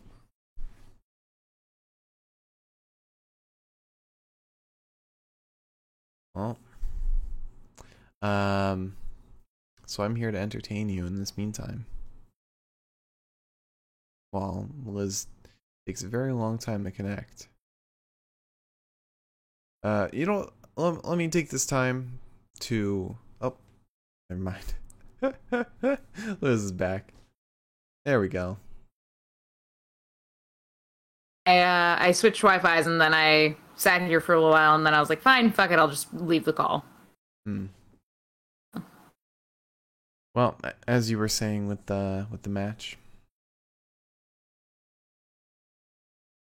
Well, um, so I'm here to entertain you in this meantime. While Liz takes a very long time to connect. Uh, you know, let, let me take this time to. Oh, never mind. Liz is back. There we go. I uh, I switched Wi-Fi's and then I sat here for a little while and then I was like, fine, fuck it, I'll just leave the call. Hmm. Well, as you were saying with the with the match,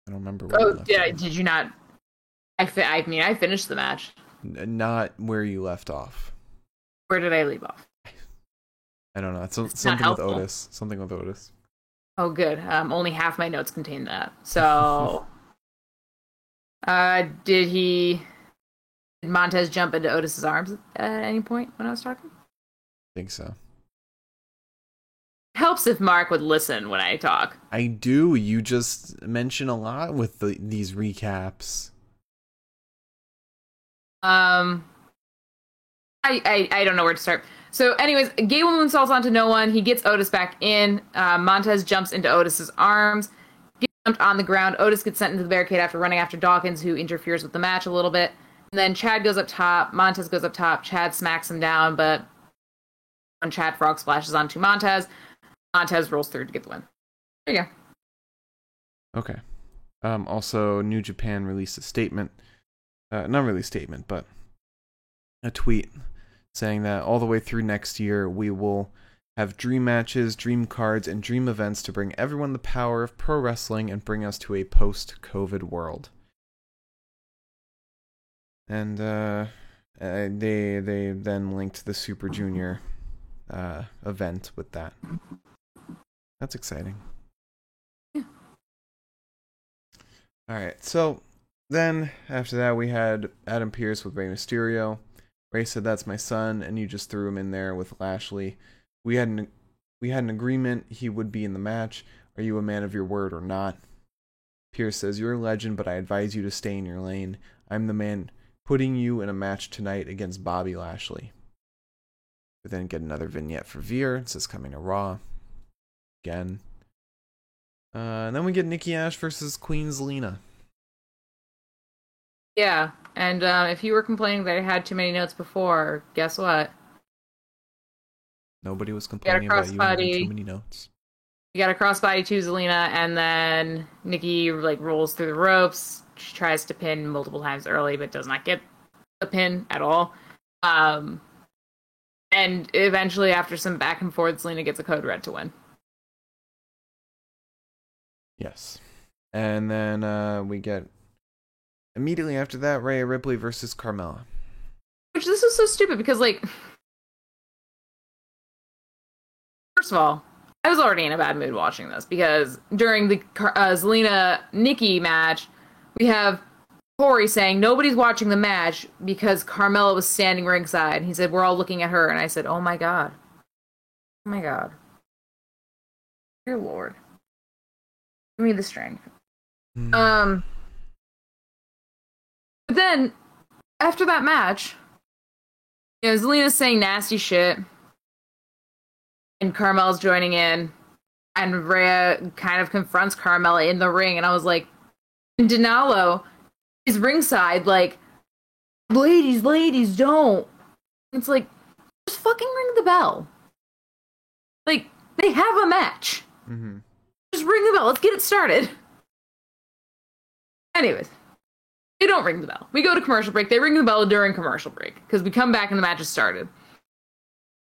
I don't remember. Where oh, did I, did you not? I fi- I mean, I finished the match. N- not where you left off. Where did I leave off? I don't know. It's, it's something with Otis. Something with Otis. Oh, good. Um, only half my notes contain that. So, uh, did he? Did Montez jump into Otis's arms at any point when I was talking? I think so. Helps if Mark would listen when I talk. I do. You just mention a lot with the, these recaps. Um, I, I I don't know where to start. So, anyways, Gable moonsaults onto no one. He gets Otis back in. Uh, Montez jumps into Otis's arms. On the ground. Otis gets sent into the barricade after running after Dawkins, who interferes with the match a little bit. And then Chad goes up top. Montez goes up top. Chad smacks him down, but when Chad Frog splashes onto Montez, Montez rolls through to get the win. There you go. Okay. Um, also, New Japan released a statement. Uh, not really a statement, but a tweet saying that all the way through next year we will have dream matches, dream cards, and dream events to bring everyone the power of pro wrestling and bring us to a post COVID world. And uh, they they then linked the Super Junior uh, event with that. That's exciting. Yeah. All right, so then after that we had Adam Pearce with Rey Mysterio. Rey said that's my son, and you just threw him in there with Lashley. We had an we had an agreement he would be in the match. Are you a man of your word or not? Pearce says you're a legend, but I advise you to stay in your lane. I'm the man putting you in a match tonight against Bobby Lashley. We then get another vignette for Veer. It says coming to Raw. Again. Uh, and then we get Nikki Ash versus Queen Zelina. Yeah, and uh, if you were complaining that I had too many notes before, guess what? Nobody was complaining about you having too many notes. You got a crossbody to Zelina, and then Nikki like rolls through the ropes. She tries to pin multiple times early, but does not get the pin at all. Um, and eventually, after some back and forth, Zelina gets a code red to win. Yes. And then uh, we get immediately after that Rhea Ripley versus Carmella. Which this is so stupid because, like, first of all, I was already in a bad mood watching this because during the uh, Zelina Nikki match, we have Corey saying nobody's watching the match because Carmella was standing ringside. He said we're all looking at her, and I said, "Oh my god, oh my god, dear Lord, give me the strength." Mm. Um, but then after that match, you know, Zelina's saying nasty shit, and Carmella's joining in, and Rhea kind of confronts Carmella in the ring, and I was like, Denalo is ringside, like, ladies, ladies, don't. It's like, just fucking ring the bell. Like, they have a match. Mm-hmm. Just ring the bell. Let's get it started. Anyways, they don't ring the bell. We go to commercial break. They ring the bell during commercial break because we come back and the match is started.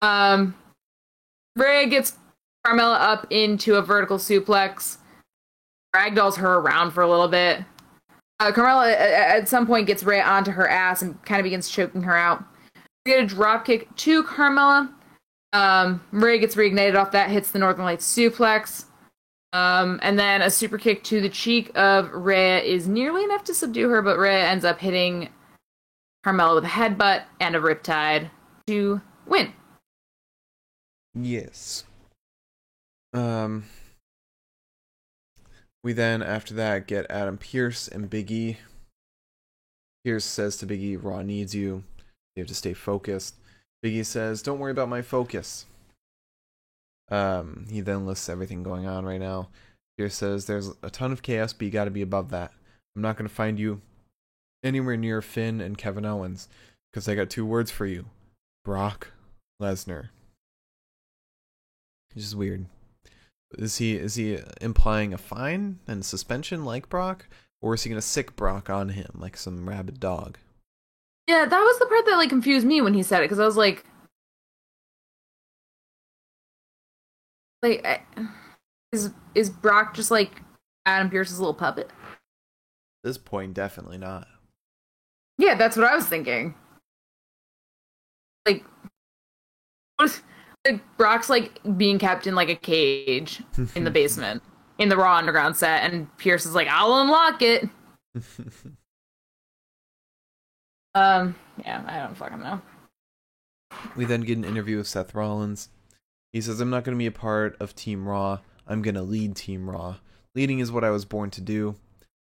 Um, Rhea gets Carmella up into a vertical suplex, ragdolls her around for a little bit. Uh, Carmella at some point gets Rhea onto her ass and kind of begins choking her out. We get a drop kick to Carmella. Um, Rhea gets reignited off that, hits the Northern Lights suplex. Um, and then a super kick to the cheek of Rhea is nearly enough to subdue her, but Rhea ends up hitting Carmella with a headbutt and a riptide to win. Yes. Um. We then, after that, get Adam Pearce and Biggie. Pearce says to Biggie, Raw needs you. You have to stay focused. Biggie says, Don't worry about my focus. Um, he then lists everything going on right now. Pearce says there's a ton of chaos, but you got to be above that. I'm not going to find you anywhere near Finn and Kevin Owens because I got two words for you Brock Lesnar. Which is weird. Is he is he implying a fine and suspension like Brock, or is he gonna sick Brock on him like some rabid dog? Yeah, that was the part that like confused me when he said it because I was like, Like, is is Brock just like Adam Pearce's little puppet? At this point, definitely not. Yeah, that's what I was thinking. Like, what like Brock's like being kept in like a cage in the basement in the Raw Underground set, and Pearce is like, "I'll unlock it." um, yeah, I don't fucking know. We then get an interview with Seth Rollins. He says, I'm not going to be a part of Team Raw. I'm going to lead Team Raw. Leading is what I was born to do.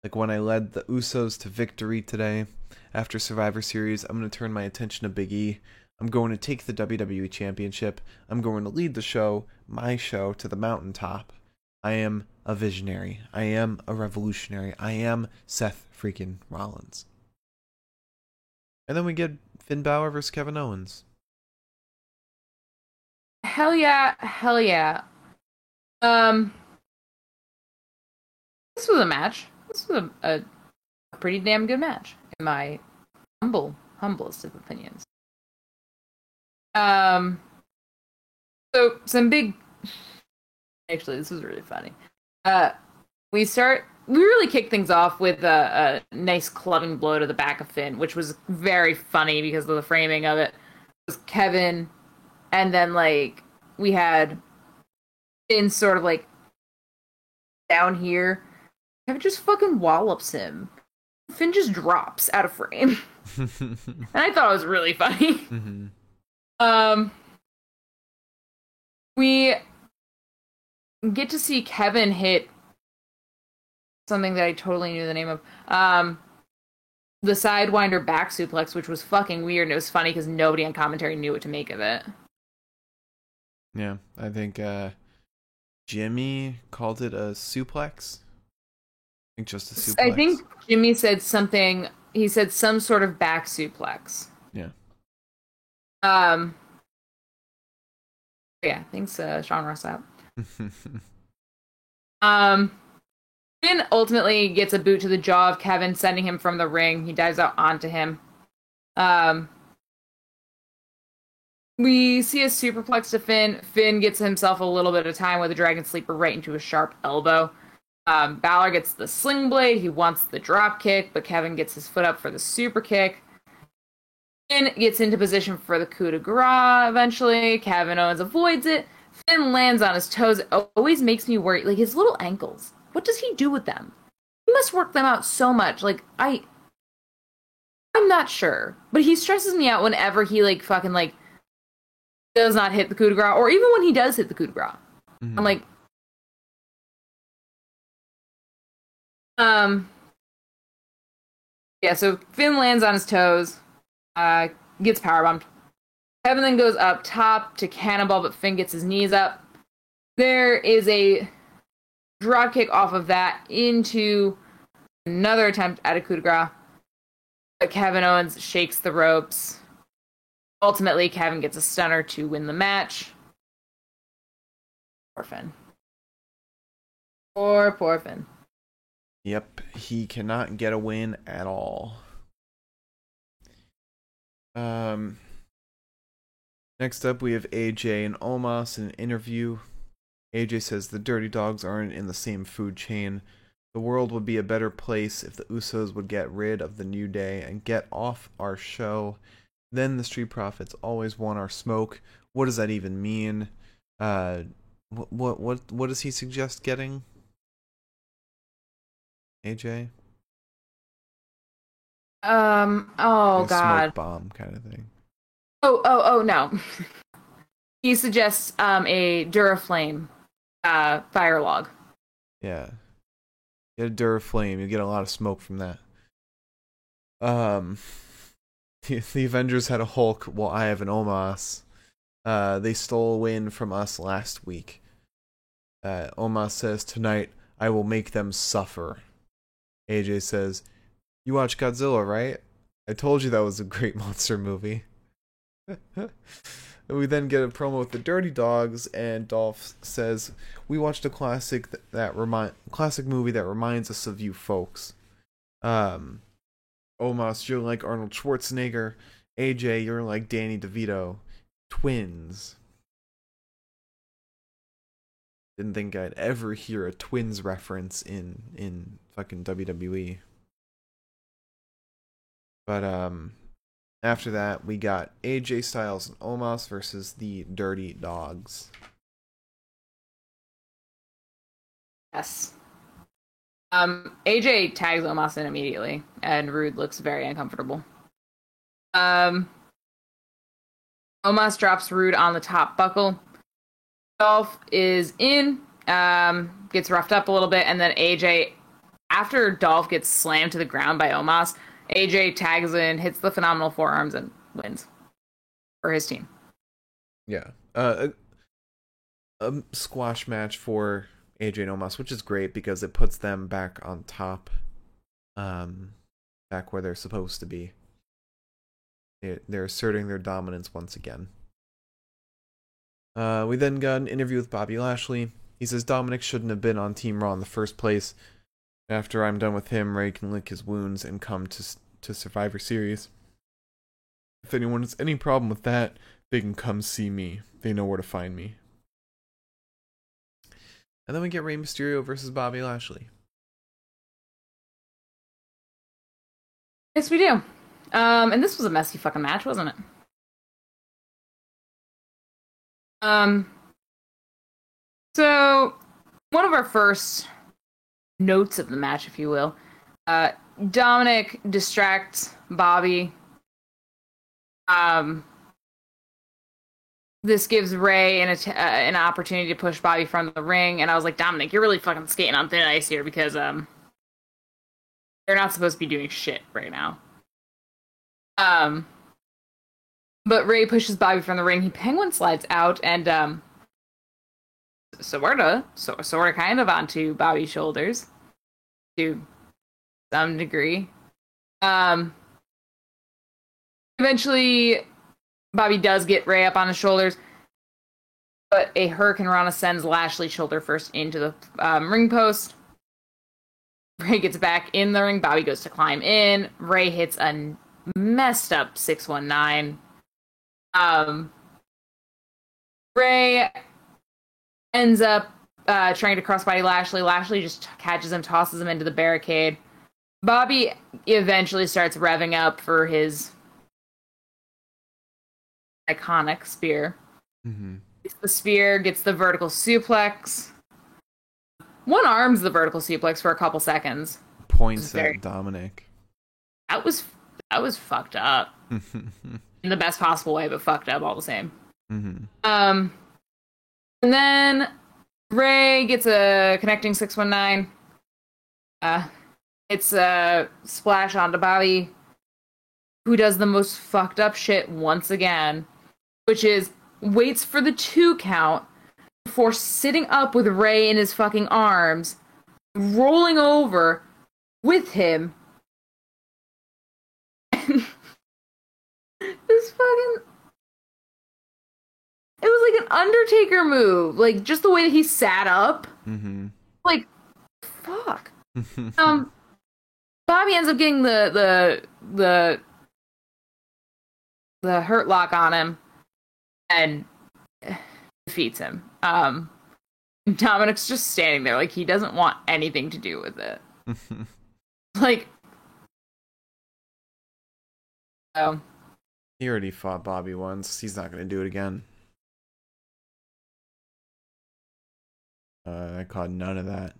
Like when I led the Usos to victory today after Survivor Series, I'm going to turn my attention to Big E. I'm going to take the WWE Championship. I'm going to lead the show, my show, to the mountaintop. I am a visionary. I am a revolutionary. I am Seth freaking Rollins. And then we get Finn Balor versus Kevin Owens. Hell yeah, hell yeah. Um, this was a match. This was a, a, a pretty damn good match, in my humble, humblest of opinions. Um, so some big. Actually, this was really funny. Uh, we start. We really kick things off with a, a nice clubbing blow to the back of Finn, which was very funny because of the framing of it. It was Kevin, and then like we had Finn sort of like down here. Kevin just fucking wallops him. Finn just drops out of frame. and I thought it was really funny. Mm-hmm. Um we get to see Kevin hit something that I totally knew the name of. Um the sidewinder back suplex, which was fucking weird and it was funny because nobody on commentary knew what to make of it. Yeah, I think uh, Jimmy called it a suplex. I think just a suplex. I think Jimmy said something. He said some sort of back suplex. Yeah. Um. Yeah, thanks, uh, Sean Ross Sapp. um. Finn ultimately gets a boot to the jaw of Kevin, sending him from the ring. He dives out onto him. Um. We see a superplex to Finn. Finn gets himself a little bit of time with a dragon sleeper right into a sharp elbow. Um, Balor gets the sling blade. He wants the drop kick, but Kevin gets his foot up for the super kick. Finn gets into position for the coup de grace eventually. Kevin Owens avoids it. Finn lands on his toes. It always makes me worry. Like his little ankles. What does he do with them? He must work them out so much. Like I I'm not sure. But he stresses me out whenever he like fucking like does not hit the coup de grace, or even when he does hit the coup de grace. Mhm. I'm like, um, yeah. So Finn lands on his toes, uh, gets powerbombed. Kevin then goes up top to cannonball, but Finn gets his knees up. There is a drop kick off of that into another attempt at a coup de grace. But Kevin Owens shakes the ropes. Ultimately, Kevin gets a stunner to win the match. Poor Finn. Poor, poor Finn. Yep, he cannot get a win at all. Um, next up, we have AJ and Omos in an interview. AJ says the Dirty Dogs aren't in the same food chain. The world would be a better place if the Usos would get rid of the New Day and get off our show. Then the Street Profits always want our smoke. What does that even mean? Uh, what what what, what does he suggest getting? AJ? Um. Oh Like God. Smoke bomb kind of thing. Oh. Oh. Oh no. he suggests um a Duraflame, uh, fire log. Yeah. Get a Duraflame, you get a lot of smoke from that. Um the, the Avengers had a Hulk, well I have an Omos. Uh they stole a win from us last week. Uh Omos says tonight I will make them suffer. AJ says, You watch Godzilla, right? I told you that was a great monster movie. we then get a promo with the Dirty Dogs, and Dolph says, "We watched a classic th- that remind classic movie that reminds us of you folks." Um, Omos, you're like Arnold Schwarzenegger. AJ, you're like Danny DeVito. Twins. Didn't think I'd ever hear a twins reference in in fucking WWE. But um after that, we got AJ Styles and Omos versus the Dirty Dogs. Yes. Um. AJ tags Omos in immediately, and Roode looks very uncomfortable. Um. Omos drops Roode on the top buckle. Dolph is in, um, gets roughed up a little bit, and then AJ, after Dolph gets slammed to the ground by Omos, AJ tags in, hits the phenomenal forearms, and wins for his team. Yeah. Uh, a, a squash match for AJ and which is great because it puts them back on top, um, back where they're supposed to be. They- They're asserting their dominance once again. Uh, we then got an interview with Bobby Lashley. He says Dominic shouldn't have been on Team Raw in the first place. After I'm done with him, Rey can lick his wounds and come to to Survivor Series. If anyone has any problem with that, they can come see me. They know where to find me. And then we get Rey Mysterio versus Bobby Lashley. Yes, we do. Um, and this was a messy fucking match, wasn't it? Um, so one of our first notes of the match, if you will, uh, Dominic distracts Bobby. Um, this gives Rey an uh, an opportunity to push Bobby from the ring, and I was like, Dominic, you're really fucking skating on thin ice here because um, they're not supposed to be doing shit right now. Um, but Rey pushes Bobby from the ring. He penguin slides out, and um, sorta, so, sorta, kind of onto Bobby's shoulders to some degree. Um, eventually, Bobby does get Rey up on his shoulders, but a Hurricanrana sends Lashley shoulder first into the um, ring post. Rey gets back in the ring. Bobby goes to climb in. Rey hits a messed up 619. Um, Rey ends up uh, trying to crossbody Lashley. Lashley just catches him, tosses him into the barricade. Bobby eventually starts revving up for his iconic spear. Mm-hmm. The spear, gets the vertical suplex. One arms the vertical suplex for a couple seconds. Points Very- at Dominic. That was that was fucked up mm-hmm. in the best possible way, but fucked up all the same. Um, and then Rey gets a connecting six one nine. Uh, it's a splash onto Bobby, who does the most fucked up shit once again, which is waits for the two count before sitting up with Rey in his fucking arms, rolling over with him. this fucking it was like an Undertaker move. Like just the way that he sat up. Mm-hmm. Like fuck. Um Bobby ends up getting the the the the hurt lock on him and defeats him. Um Dominic's just standing there like he doesn't want anything to do with it. Like Oh. he already fought Bobby once. He's not going to do it again. Uh, I caught none of that.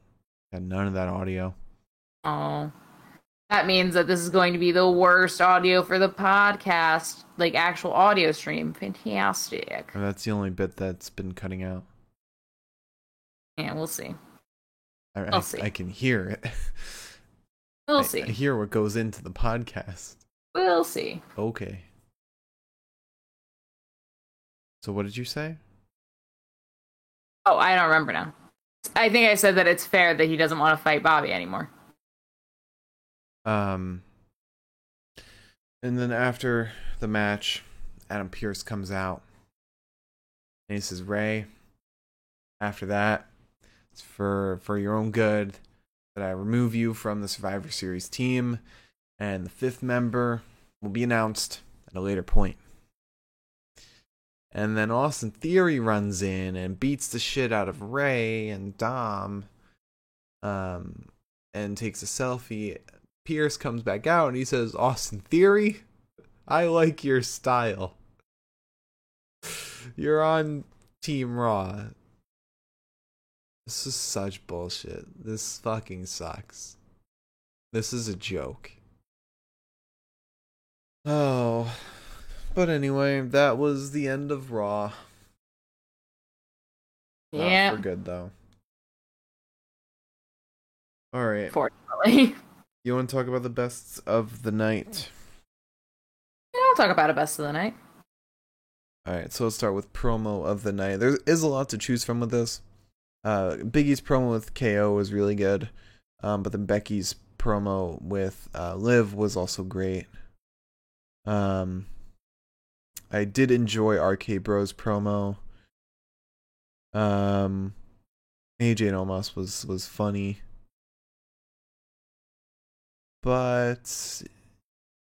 Had none of that audio. Oh. That means that this is going to be the worst audio for the podcast, like actual audio stream. Fantastic. And that's the only bit that's been cutting out. Yeah, we'll see. I, I'll I, see. I can hear it. We'll I- see. I hear what goes into the podcast. We'll see. Okay. So what did you say? Oh, I don't remember now. I think I said that it's fair that he doesn't want to fight Bobby anymore. Um, and then after the match, Adam Pearce comes out and he says, "Rey, after that, it's for for your own good that I remove you from the Survivor Series team, and the fifth member will be announced at a later point." And then Austin Theory runs in and beats the shit out of Rey and Dom, um, and takes a selfie Pearce comes back out and he says, Austin Theory, I like your style. You're on Team Raw. This is such bullshit. This fucking sucks. This is a joke. Oh. But anyway, that was the end of Raw. Not Yeah, for good though. Alright. fortunately. You want to talk about the best of the night? Yeah, I'll talk about it best of the night. All right, so let's start with promo of the night. There is a lot to choose from with this. Uh, Big E's promo with KO was really good, um, but then Becky's promo with uh, Liv was also great. Um, I did enjoy RK Bros promo. Um, AJ and Omos was was funny, but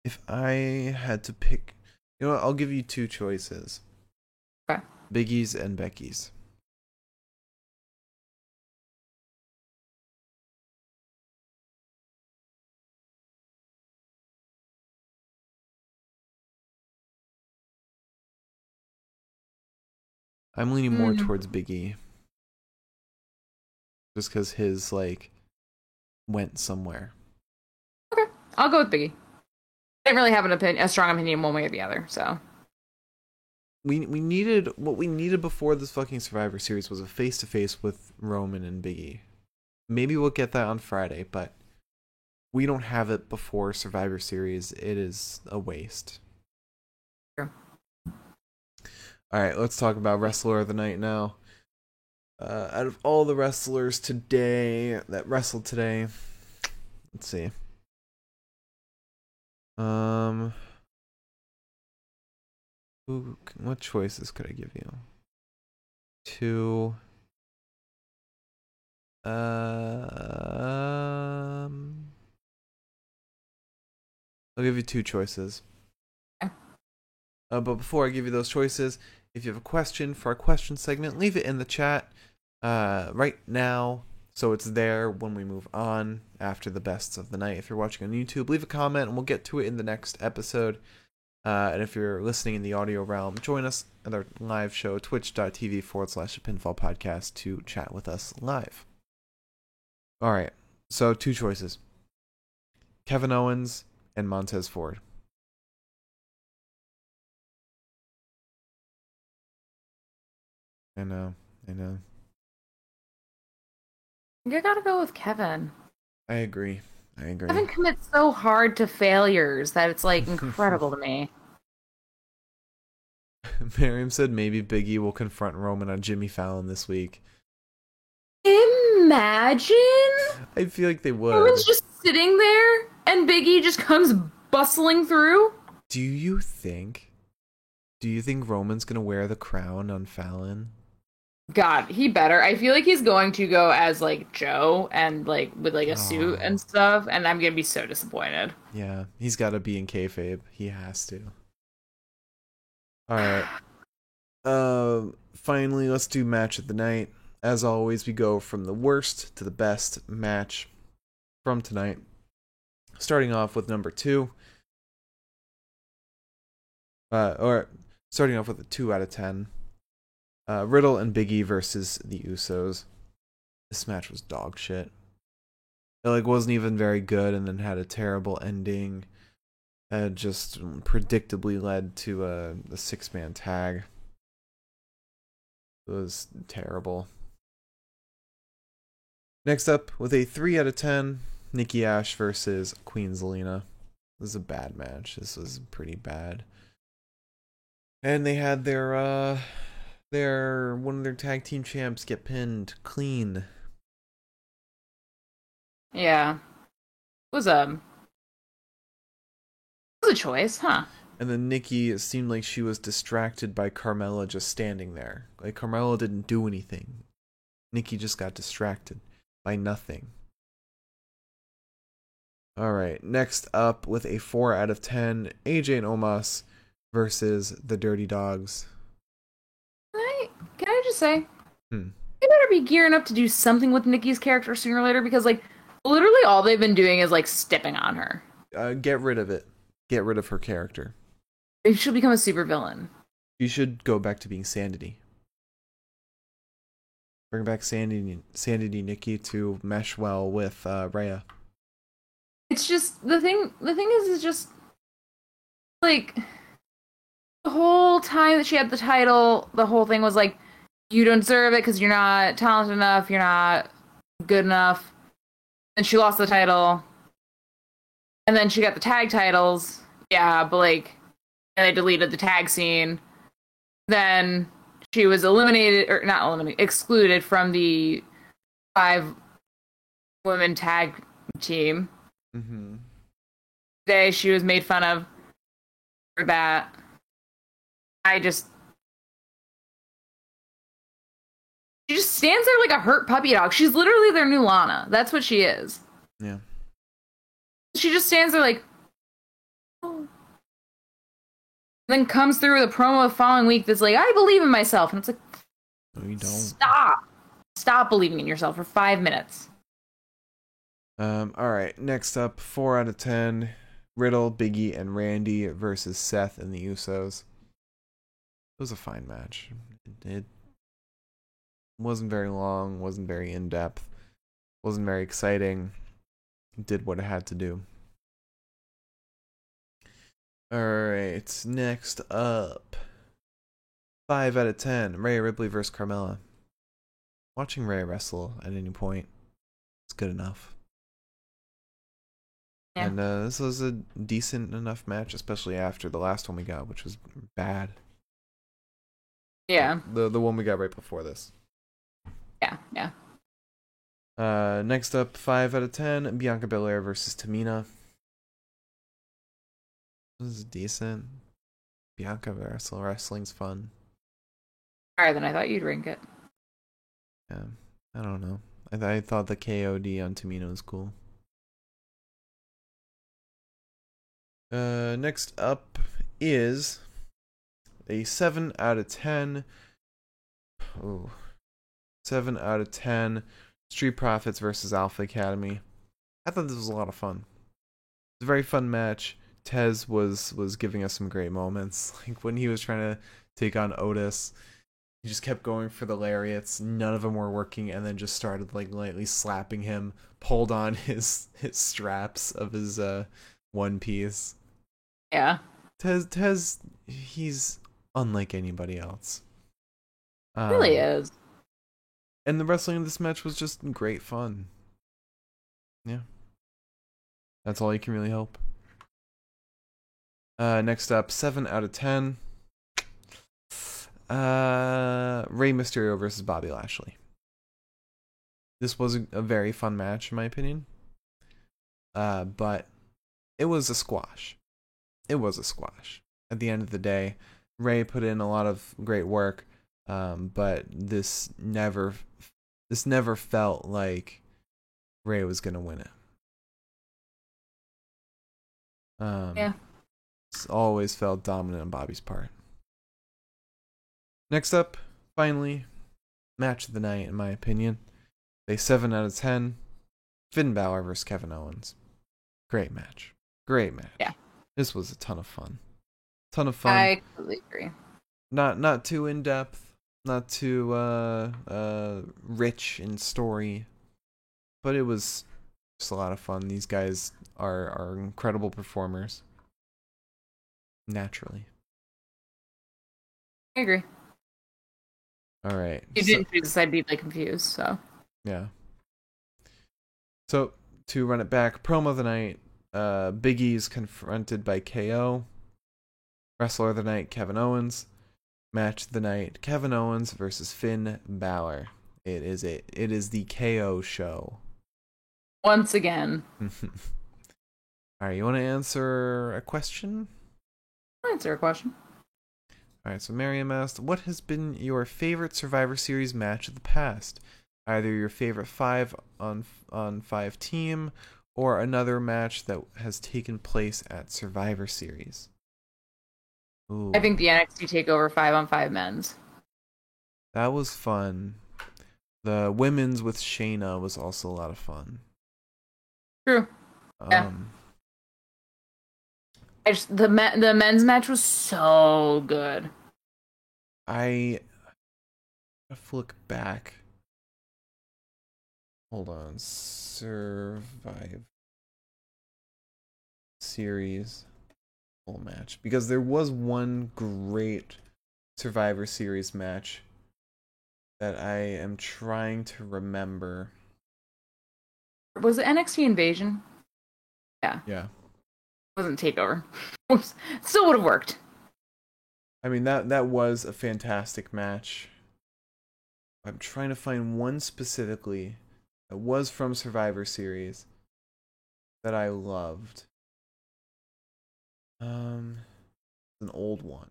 if I had to pick you know what? I'll give you two choices. Okay. Big E's and Becky's. I'm leaning more Mm. towards Biggie. Just because his, like, went somewhere. Okay. I'll go with Biggie. I didn't really have an opinion, a strong opinion one way or the other. So we we needed what we needed before this fucking Survivor Series was a face to face with Roman and Biggie. Maybe we'll get that on Friday, but we don't have it before Survivor Series. It is a waste. True. All right, let's talk about wrestler of the night now. Uh, out of all the wrestlers today that wrestled today, let's see. Um, who, what choices could I give you? Two. Um, I'll give you two choices. Uh, but before I give you those choices, if you have a question for our question segment, leave it in the chat uh, right now so it's there when we move on after the bests of the night. If you're watching on YouTube, leave a comment and we'll get to it in the next episode. Uh, and if you're listening in the audio realm, join us at our live show, twitch.tv forward slash pinfall podcast, to chat with us live. All right, so two choices Kevin Owens and Montez Ford. I know, I know. You gotta go with Kevin. I agree. I agree. Kevin commits so hard to failures that it's like incredible to me. Miriam said maybe Biggie will confront Roman on Jimmy Fallon this week. Imagine I feel like they would. Roman's just sitting there and Biggie just comes bustling through. Do you think? Do you think Roman's gonna wear the crown on Fallon? God, he better. I feel like he's going to go as like Joe and like with like a suit and stuff, and I'm gonna be so disappointed. Yeah, he's got to be in kayfabe. He has to. All right. Um. finally, let's do match of the night. As always, we go from the worst to the best match from tonight. Starting off with number two. Uh, or starting off with a two out of ten. Uh, Riddle and Biggie versus the Usos. This match was dog shit. It like wasn't even very good, and then had a terrible ending. That just predictably led to a, a six man tag. It was terrible. Next up, with a 3 out of 10, Nikki Ash versus Queen Zelina. This is a bad match. This was pretty bad. And they had their uh their one of their tag team champs get pinned clean. Yeah, it was a it was a choice, huh? And then Nikki it seemed like she was distracted by Carmella just standing there. Like Carmella didn't do anything. Nikki just got distracted by nothing. All right, next up with a 4 out of 10, AJ and Omos versus the Dirty Dogs. Can I, just say, Hmm. they better be gearing up to do something with Nikki's character sooner or later because, like, literally all they've been doing is like stepping on her. Uh, get rid of it. Get rid of her character. She'll become a supervillain. You should go back to being Sanity. Bring back Sanity, Sanity Nikki to mesh well with uh, Rhea. It's just the thing. The thing is, is just like the whole time that she had the title, the whole thing was like, you don't deserve it because you're not talented enough, you're not good enough. And she lost the title, and then she got the tag titles. Yeah, but like, and they deleted the tag scene. Then she was eliminated, or not eliminated, excluded from the five women tag team Mm-hmm. day she was made fun of for that. I just she just stands there like a hurt puppy dog. She's literally their new Lana. That's what she is. Yeah. She just stands there like "Oh." then comes through with a promo the following week that's like, I believe in myself. And it's like, No, you don't. stop. Stop believing in yourself for five minutes. Um, all right. Next up, four out of ten. Riddle, Biggie, and Randy versus Seth and the Usos. It was a fine match. It, it wasn't very long. wasn't very in depth. wasn't very exciting. It did what it had to do. All right. Next up, five out of ten. Rhea Ripley versus Carmella. Watching Rhea wrestle at any point is good enough. Yeah. And uh, this was a decent enough match, especially after the last one we got, which was bad. Yeah. The the one we got right before this. Yeah, yeah. Uh, next up, five out of ten, Bianca Belair versus Tamina. This is decent. Bianca wrestle wrestling's fun. Higher than I thought you'd rank it. Yeah, I don't know. I, th- I thought the KOD on Tamina was cool. Uh, next up is a 7 out of 10. Oh, 7 out of 10. Street Profits versus Alpha Academy. I thought this was a lot of fun. It's a very fun match. Tez was was giving us some great moments. Like when he was trying to take on Otis, he just kept going for the lariats. None of them were working, and then just started like lightly slapping him. Pulled on his his straps of his uh one piece. Yeah. Tez Tez he's unlike anybody else. Um, really is. And the wrestling in this match was just great fun. Yeah. That's all you can really hope. Uh, next up, 7 out of 10. Uh, Rey Mysterio versus Bobby Lashley. This was a, a very fun match, in my opinion. Uh, but it was a squash. It was a squash. At the end of the day, Rey put in a lot of great work, um, but this never, this never felt like Rey was gonna win it. Um, Yeah. It's always felt dominant on Bobby's part. Next up, finally, match of the night, in my opinion. A 7 out of 10. Finn Balor versus Kevin Owens. Great match. Great match. Yeah. This was a ton of fun. Ton of fun. I completely agree. Not not too in depth, not too uh uh rich in story. But it was just a lot of fun. These guys are are incredible performers. Naturally. I agree. All right. You didn't choose this, I'd be like confused. So Yeah. So to run it back, promo of the night, uh Big E's confronted by KO. Wrestler of the night, Kevin Owens. Match of the night, Kevin Owens versus Finn Balor. It is a it is the KO show. once again, Alright, you wanna answer a question? I'll answer a question. Alright, so Miriam asked, What has been your favorite Survivor Series match of the past? Either your favorite five on on five team or another match that has taken place at Survivor Series. Ooh, I think the NXT Takeover five on five men's. that was fun. The women's with Shayna was also a lot of fun. True. Yeah. Um, I just the me- the men's match was so good. I have to look back. Hold on. Survive series full match because there was one great Survivor Series match that I am trying to remember. Was it NXT Invasion? Yeah. Yeah. It wasn't Takeover. Still would have worked. I mean that that was a fantastic match. I'm trying to find one specifically that was from Survivor Series that I loved. Um an old one.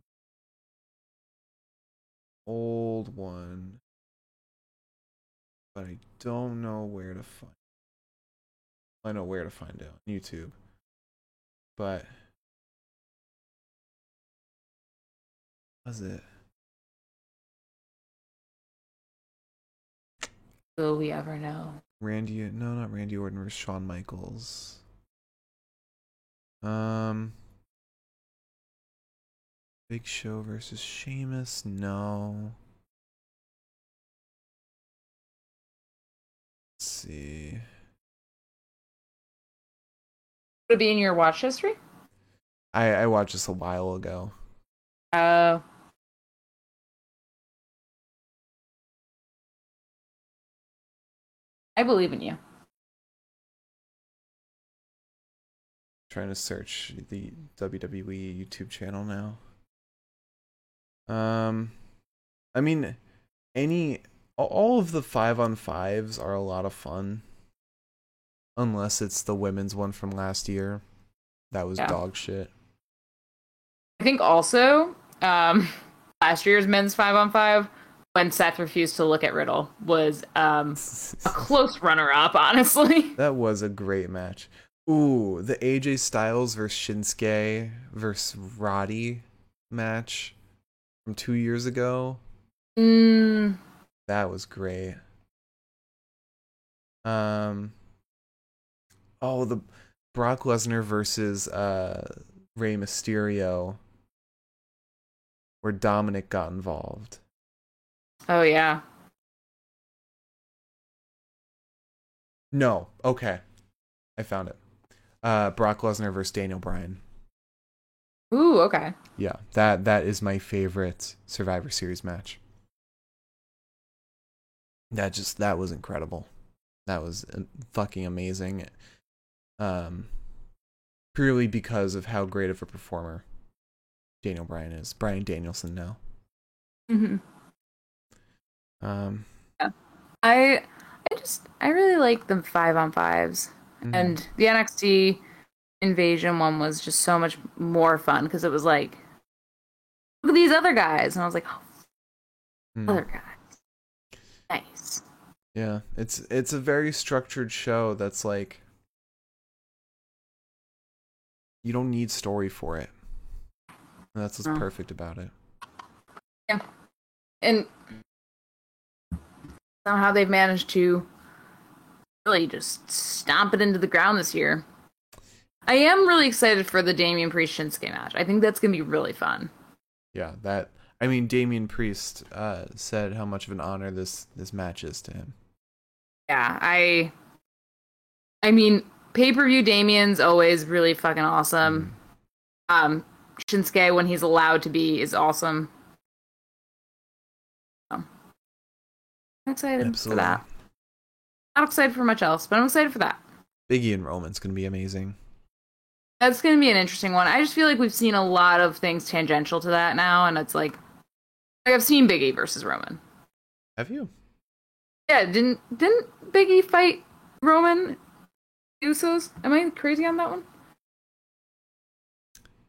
Old one. But I don't know where to find I know where to find it on YouTube. But was it? Will we ever know? Randy, no, not Randy Orton versus Shawn Michaels. Um, Big Show versus Sheamus. No. Let's see. Would it be in your watch history? I I watched this a while ago. Uh, I believe in you. Trying to search the WWE YouTube channel now. Um, I mean, any all of the five on fives are a lot of fun. Unless it's the women's one from last year. That was Yeah. dog shit. I think also um, last year's men's five on five when Seth refused to look at Riddle was um, a close runner up. Honestly, that was a great match. Ooh, the AJ Styles versus Shinsuke versus Roddy match from two years ago. mm, That was great. Um. Oh, the Brock Lesnar versus uh Rey Mysterio, where Dominic got involved. oh yeah, No, okay, I found it. Uh, Brock Lesnar versus Daniel Bryan. Ooh okay. Yeah, that that is my favorite Survivor Series match. That just that was incredible. That was uh, fucking amazing. Um purely because of how great of a performer Daniel Bryan is. Bryan Danielson now. hmm Um yeah. I I just I really like the five on fives. mhm. And the NXT invasion one was just so much more fun because it was like, look at these other guys. And I was like, oh, Mm. other guys. Nice. Yeah, it's it's a very structured show that's like you don't need story for it. And that's what's No. perfect about it. Yeah. And somehow they've managed to really just stomp it into the ground this year. I am really excited for the Damian Priest Shinsuke match. I think that's going to be really fun. Yeah, that I mean Damian Priest uh said how much of an honor this this match is to him. Yeah, I I mean, pay-per-view Damian's always really fucking awesome. Um Shinsuke when he's allowed to be is awesome. So, I'm excited Absolutely. for that. Not excited for much else, but I'm excited for that. Biggie and Roman's gonna be amazing. That's going to be an interesting one. I just feel like we've seen a lot of things tangential to that now, and it's like, like I've seen Biggie versus Roman. Have you? Yeah, didn't didn't Biggie fight Roman Usos? Am I crazy on that one?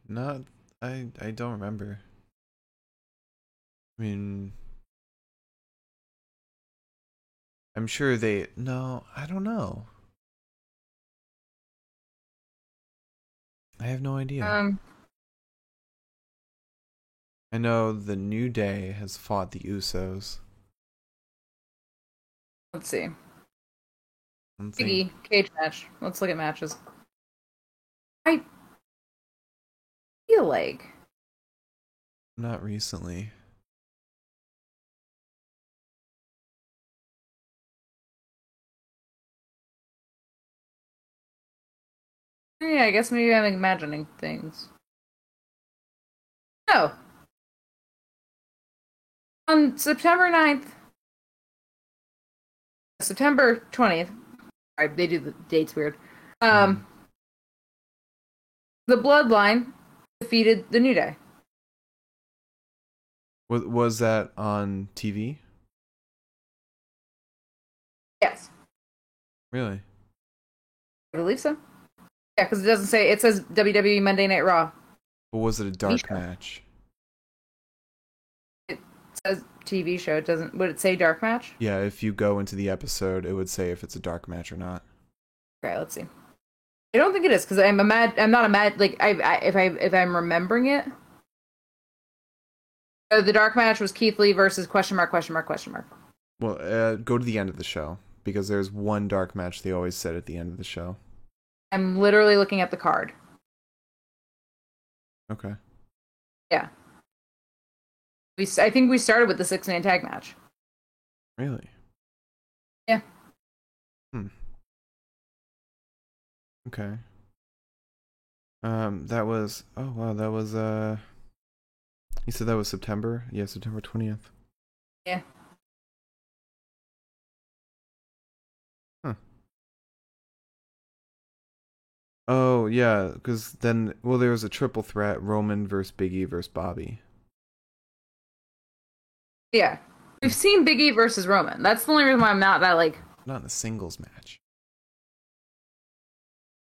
Not I I don't remember. I mean I'm sure they no, I don't know. I have no idea. Um, I know the New Day has fought the Usos. let's see. Biggie cage match. Let's look at matches. I feel like Not recently. Yeah, I guess maybe I'm imagining things. No. On September 9th, September 20th, sorry, they do the dates weird. Um, the Bloodline defeated the New Day. Was was that on TV? Yes, Really? I believe so. Yeah, because it doesn't say it says WWE Monday Night Raw. But was it a dark show. match? It says TV show. It doesn't. Would it say dark match? Yeah, if you go into the episode, it would say if it's a dark match or not. Okay, let's see. I don't think it is because I'm a mad. I'm not a mad. Like I, I if I if I'm remembering it, uh, the dark match was Keith Lee versus question mark question mark question mark. Well, uh, go to the end of the show because there's one dark match they always said at the end of the show. I'm literally looking at the card. Okay. Yeah. We I think we started with the six man tag match. Really? Yeah. Hmm. Okay. Um, that was oh wow, that was uh. You said that was September? Yeah, September twentieth. Yeah. Oh yeah, because then well there was a triple threat: Roman versus Biggie versus Bobby. Yeah. We've seen Big E versus Roman. That's the only reason why I'm not that like Not in a singles match.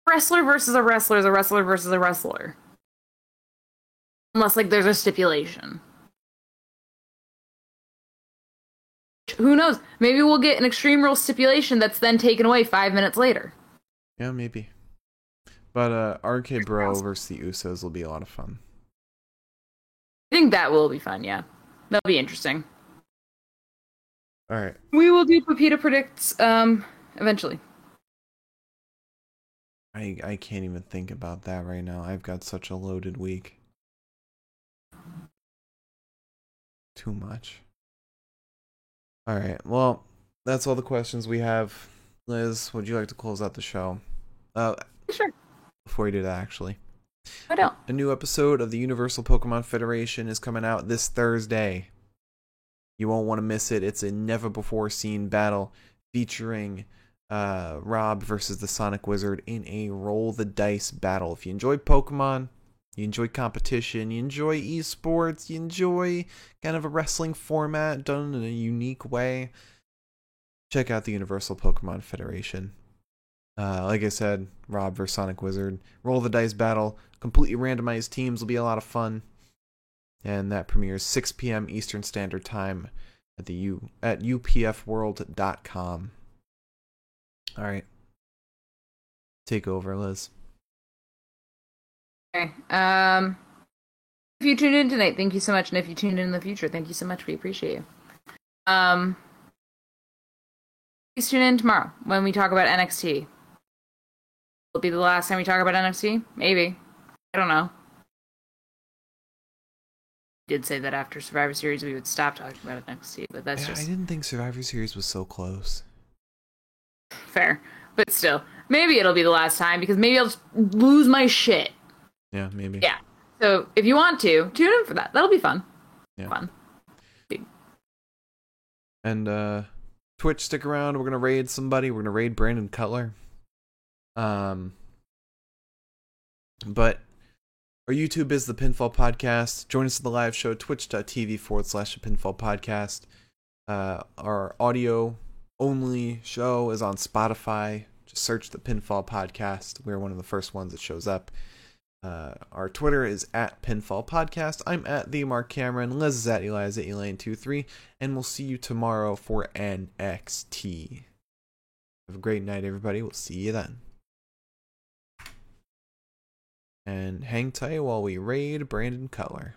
wrestler versus a wrestler is a wrestler versus a wrestler. Unless like there's a stipulation. Who knows? Maybe we'll get an extreme rule stipulation that's then taken away five minutes later. Yeah, maybe. But uh RK Bro versus the Usos will be a lot of fun. I think that will be fun, yeah. That'll be interesting. Alright. We will do Pepita predicts um eventually. I I can't even think about that right now. I've got such a loaded week. Too much. All right. Well, that's all the questions we have. Liz, would you like to close out the show? Uh, Sure. Before you do that, actually, I don't. a new episode of the Universal Pokemon Federation is coming out this Thursday. You won't want to miss it. It's a never before seen battle featuring uh, Rob versus the Sonic Wizard in a roll the dice battle. If you enjoy Pokemon, you enjoy competition, you enjoy esports, you enjoy kind of a wrestling format done in a unique way, check out the Universal Pokemon Federation. Uh, like I said, Rob versus Sonic Wizard. Roll the dice battle. Completely randomized teams will be a lot of fun. And that premieres 6 p.m. Eastern Standard Time at the U at upfworld.com. All right. Take over, Liz. Okay. Um if you tuned in tonight, thank you so much. And if you tuned in in the future, thank you so much. We appreciate you. Um please tune in tomorrow when we talk about NXT. Will it be the last time we talk about NFC? Maybe. I don't know. Did say that after Survivor Series we would stop talking about NXT, but that's Yeah, just I didn't think Survivor Series was so close. fair. But still, maybe it'll be the last time because maybe I'll just lose my shit. Yeah, maybe. Yeah. So if you want to, tune in for that. That'll be fun. Yeah. Fun. And uh Twitch, stick around. We're gonna raid somebody. We're gonna raid Brandon Cutler. Um, but our YouTube is the Pinfall Podcast. Join us at the live show, twitch.tv forward slash the Pinfall Podcast. Uh, our audio only show is on Spotify. Just search the Pinfall Podcast. We're one of the first ones that shows up. Uh, our Twitter is at Pinfall Podcast. I'm at the Mark Cameron. Liz is at Eliza Elaine23. And we'll see you tomorrow for NXT. Have a great night, everybody. We'll see you then. And hang tight while we raid Brandon Cutler.